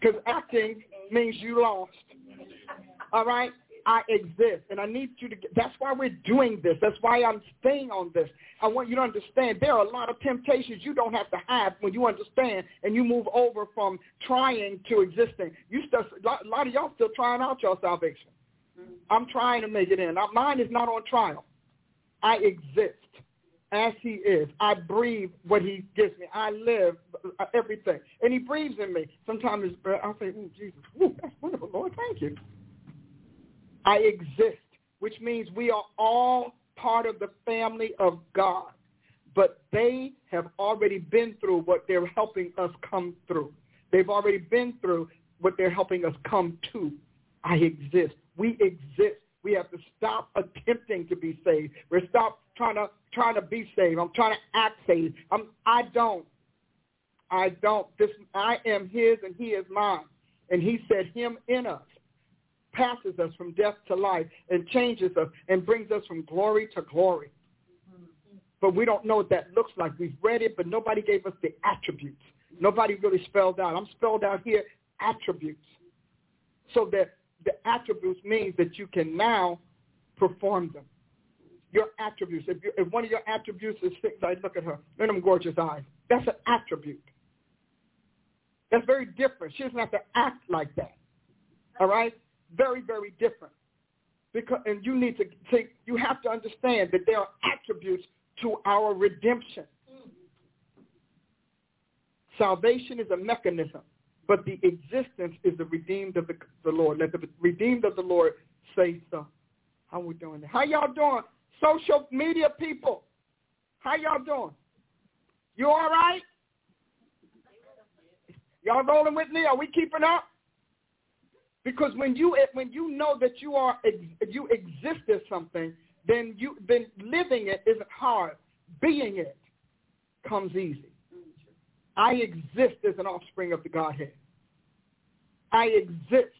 Because acting means you lost. All right. I exist, and I need you to. Get, that's why we're doing this. That's why I'm staying on this. I want you to understand there are a lot of temptations you don't have to have when you understand and you move over from trying to existing. You still, a lot of y'all still trying out your salvation. I'm trying to make it in. Mine is not on trial. I exist as he is. I breathe what he gives me. I live uh, everything. And he breathes in me. Sometimes I'll say, oh, Jesus, Ooh, that's wonderful, Lord. Thank you. I exist, which means we are all part of the family of God. But they have already been through what they're helping us come through. They've already been through what they're helping us come to. I exist. We exist. We have to stop attempting to be saved. We're stop trying to trying to be saved. I'm trying to act saved. I'm I don't. I don't. This I am his and he is mine. And he said him in us passes us from death to life and changes us and brings us from glory to glory. But we don't know what that looks like. We've read it, but nobody gave us the attributes. Nobody really spelled out. I'm spelled out here attributes. So that the attributes means that you can now perform them. Your attributes. If, if one of your attributes is fixed eyes, look at her. Look at them gorgeous eyes. That's an attribute. That's very different. She doesn't have to act like that. All right? Very, very different. Because, and you need to take, you have to understand that there are attributes to our redemption. Mm. Salvation is a mechanism but the existence is the redeemed of the, the Lord. Let the redeemed of the Lord say so. How we doing? How y'all doing? Social media people, how y'all doing? You all right? Y'all rolling with me? Are we keeping up? Because when you when you know that you are you exist as something, then you then living it isn't hard. Being it comes easy. I exist as an offspring of the Godhead. I exist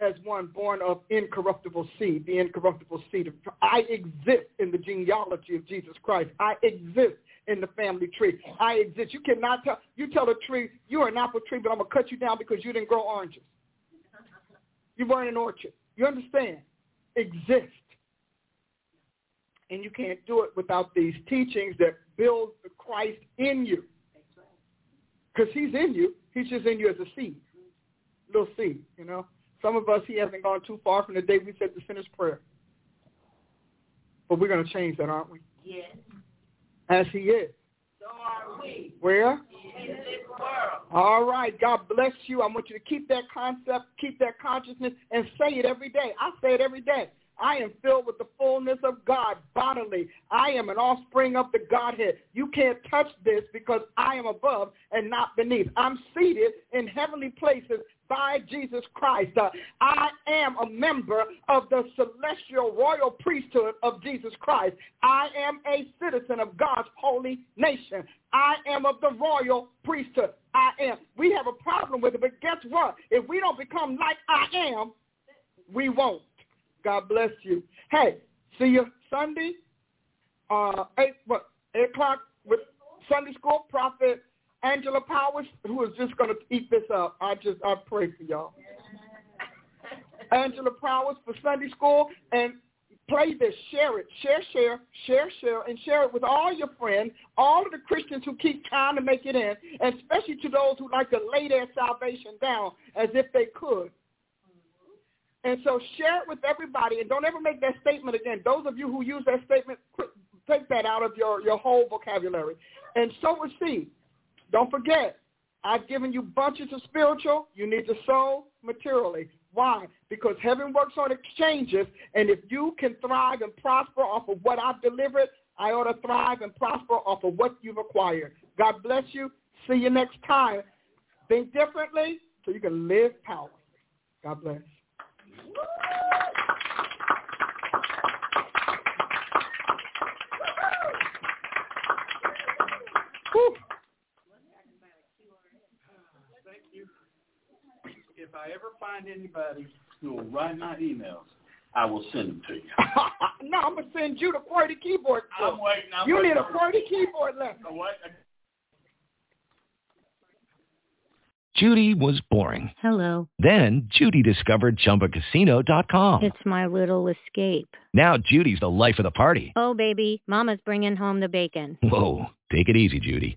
as one born of incorruptible seed, the incorruptible seed of I exist in the genealogy of Jesus Christ. I exist in the family tree. I exist. You cannot tell you tell a tree you're an apple tree, but I'm gonna cut you down because you didn't grow oranges. You weren't an orchard. You understand? Exist. And you can't do it without these teachings that build the Christ in you. Because he's in you. He's just in you as a seed little seed, you know. Some of us, he hasn't gone too far from the day we said the finished prayer. But we're going to change that, aren't we? Yes. As he is. So are we. Where? In this world. All right. God bless you. I want you to keep that concept, keep that consciousness, and say it every day. I say it every day. I am filled with the fullness of God bodily. I am an offspring of the Godhead. You can't touch this because I am above and not beneath. I'm seated in heavenly places by Jesus Christ. Uh, I am a member of the celestial royal priesthood of Jesus Christ. I am a citizen of God's holy nation. I am of the royal priesthood. I am. We have a problem with it, but guess what? If we don't become like I am, we won't. God bless you. Hey, see you Sunday, uh, eight what eight o'clock with Sunday school prophet Angela Powers, who is just going to eat this up. I just I pray for y'all. [LAUGHS] Angela Powers for Sunday school and play this, share it, share, share, share, share, and share it with all your friends, all of the Christians who keep trying to make it in, and especially to those who like to lay their salvation down as if they could. And so share it with everybody, and don't ever make that statement again. Those of you who use that statement, take that out of your, your whole vocabulary. And sow a seed. Don't forget, I've given you bunches of spiritual. You need to sow materially. Why? Because heaven works on exchanges, and if you can thrive and prosper off of what I've delivered, I ought to thrive and prosper off of what you've acquired. God bless you. See you next time. Think differently so you can live power. God bless. Whew. Thank you. If I ever find anybody who will write my emails, I will send them to you. [LAUGHS] no, I'm gonna send you the QWERTY keyboard. I'm waiting. I'm you waiting. need a QWERTY keyboard lesson. No, what? Judy was boring. Hello. Then Judy discovered ChumbaCasino.com. It's my little escape. Now Judy's the life of the party. Oh, baby, mama's bringing home the bacon. Whoa, take it easy, Judy.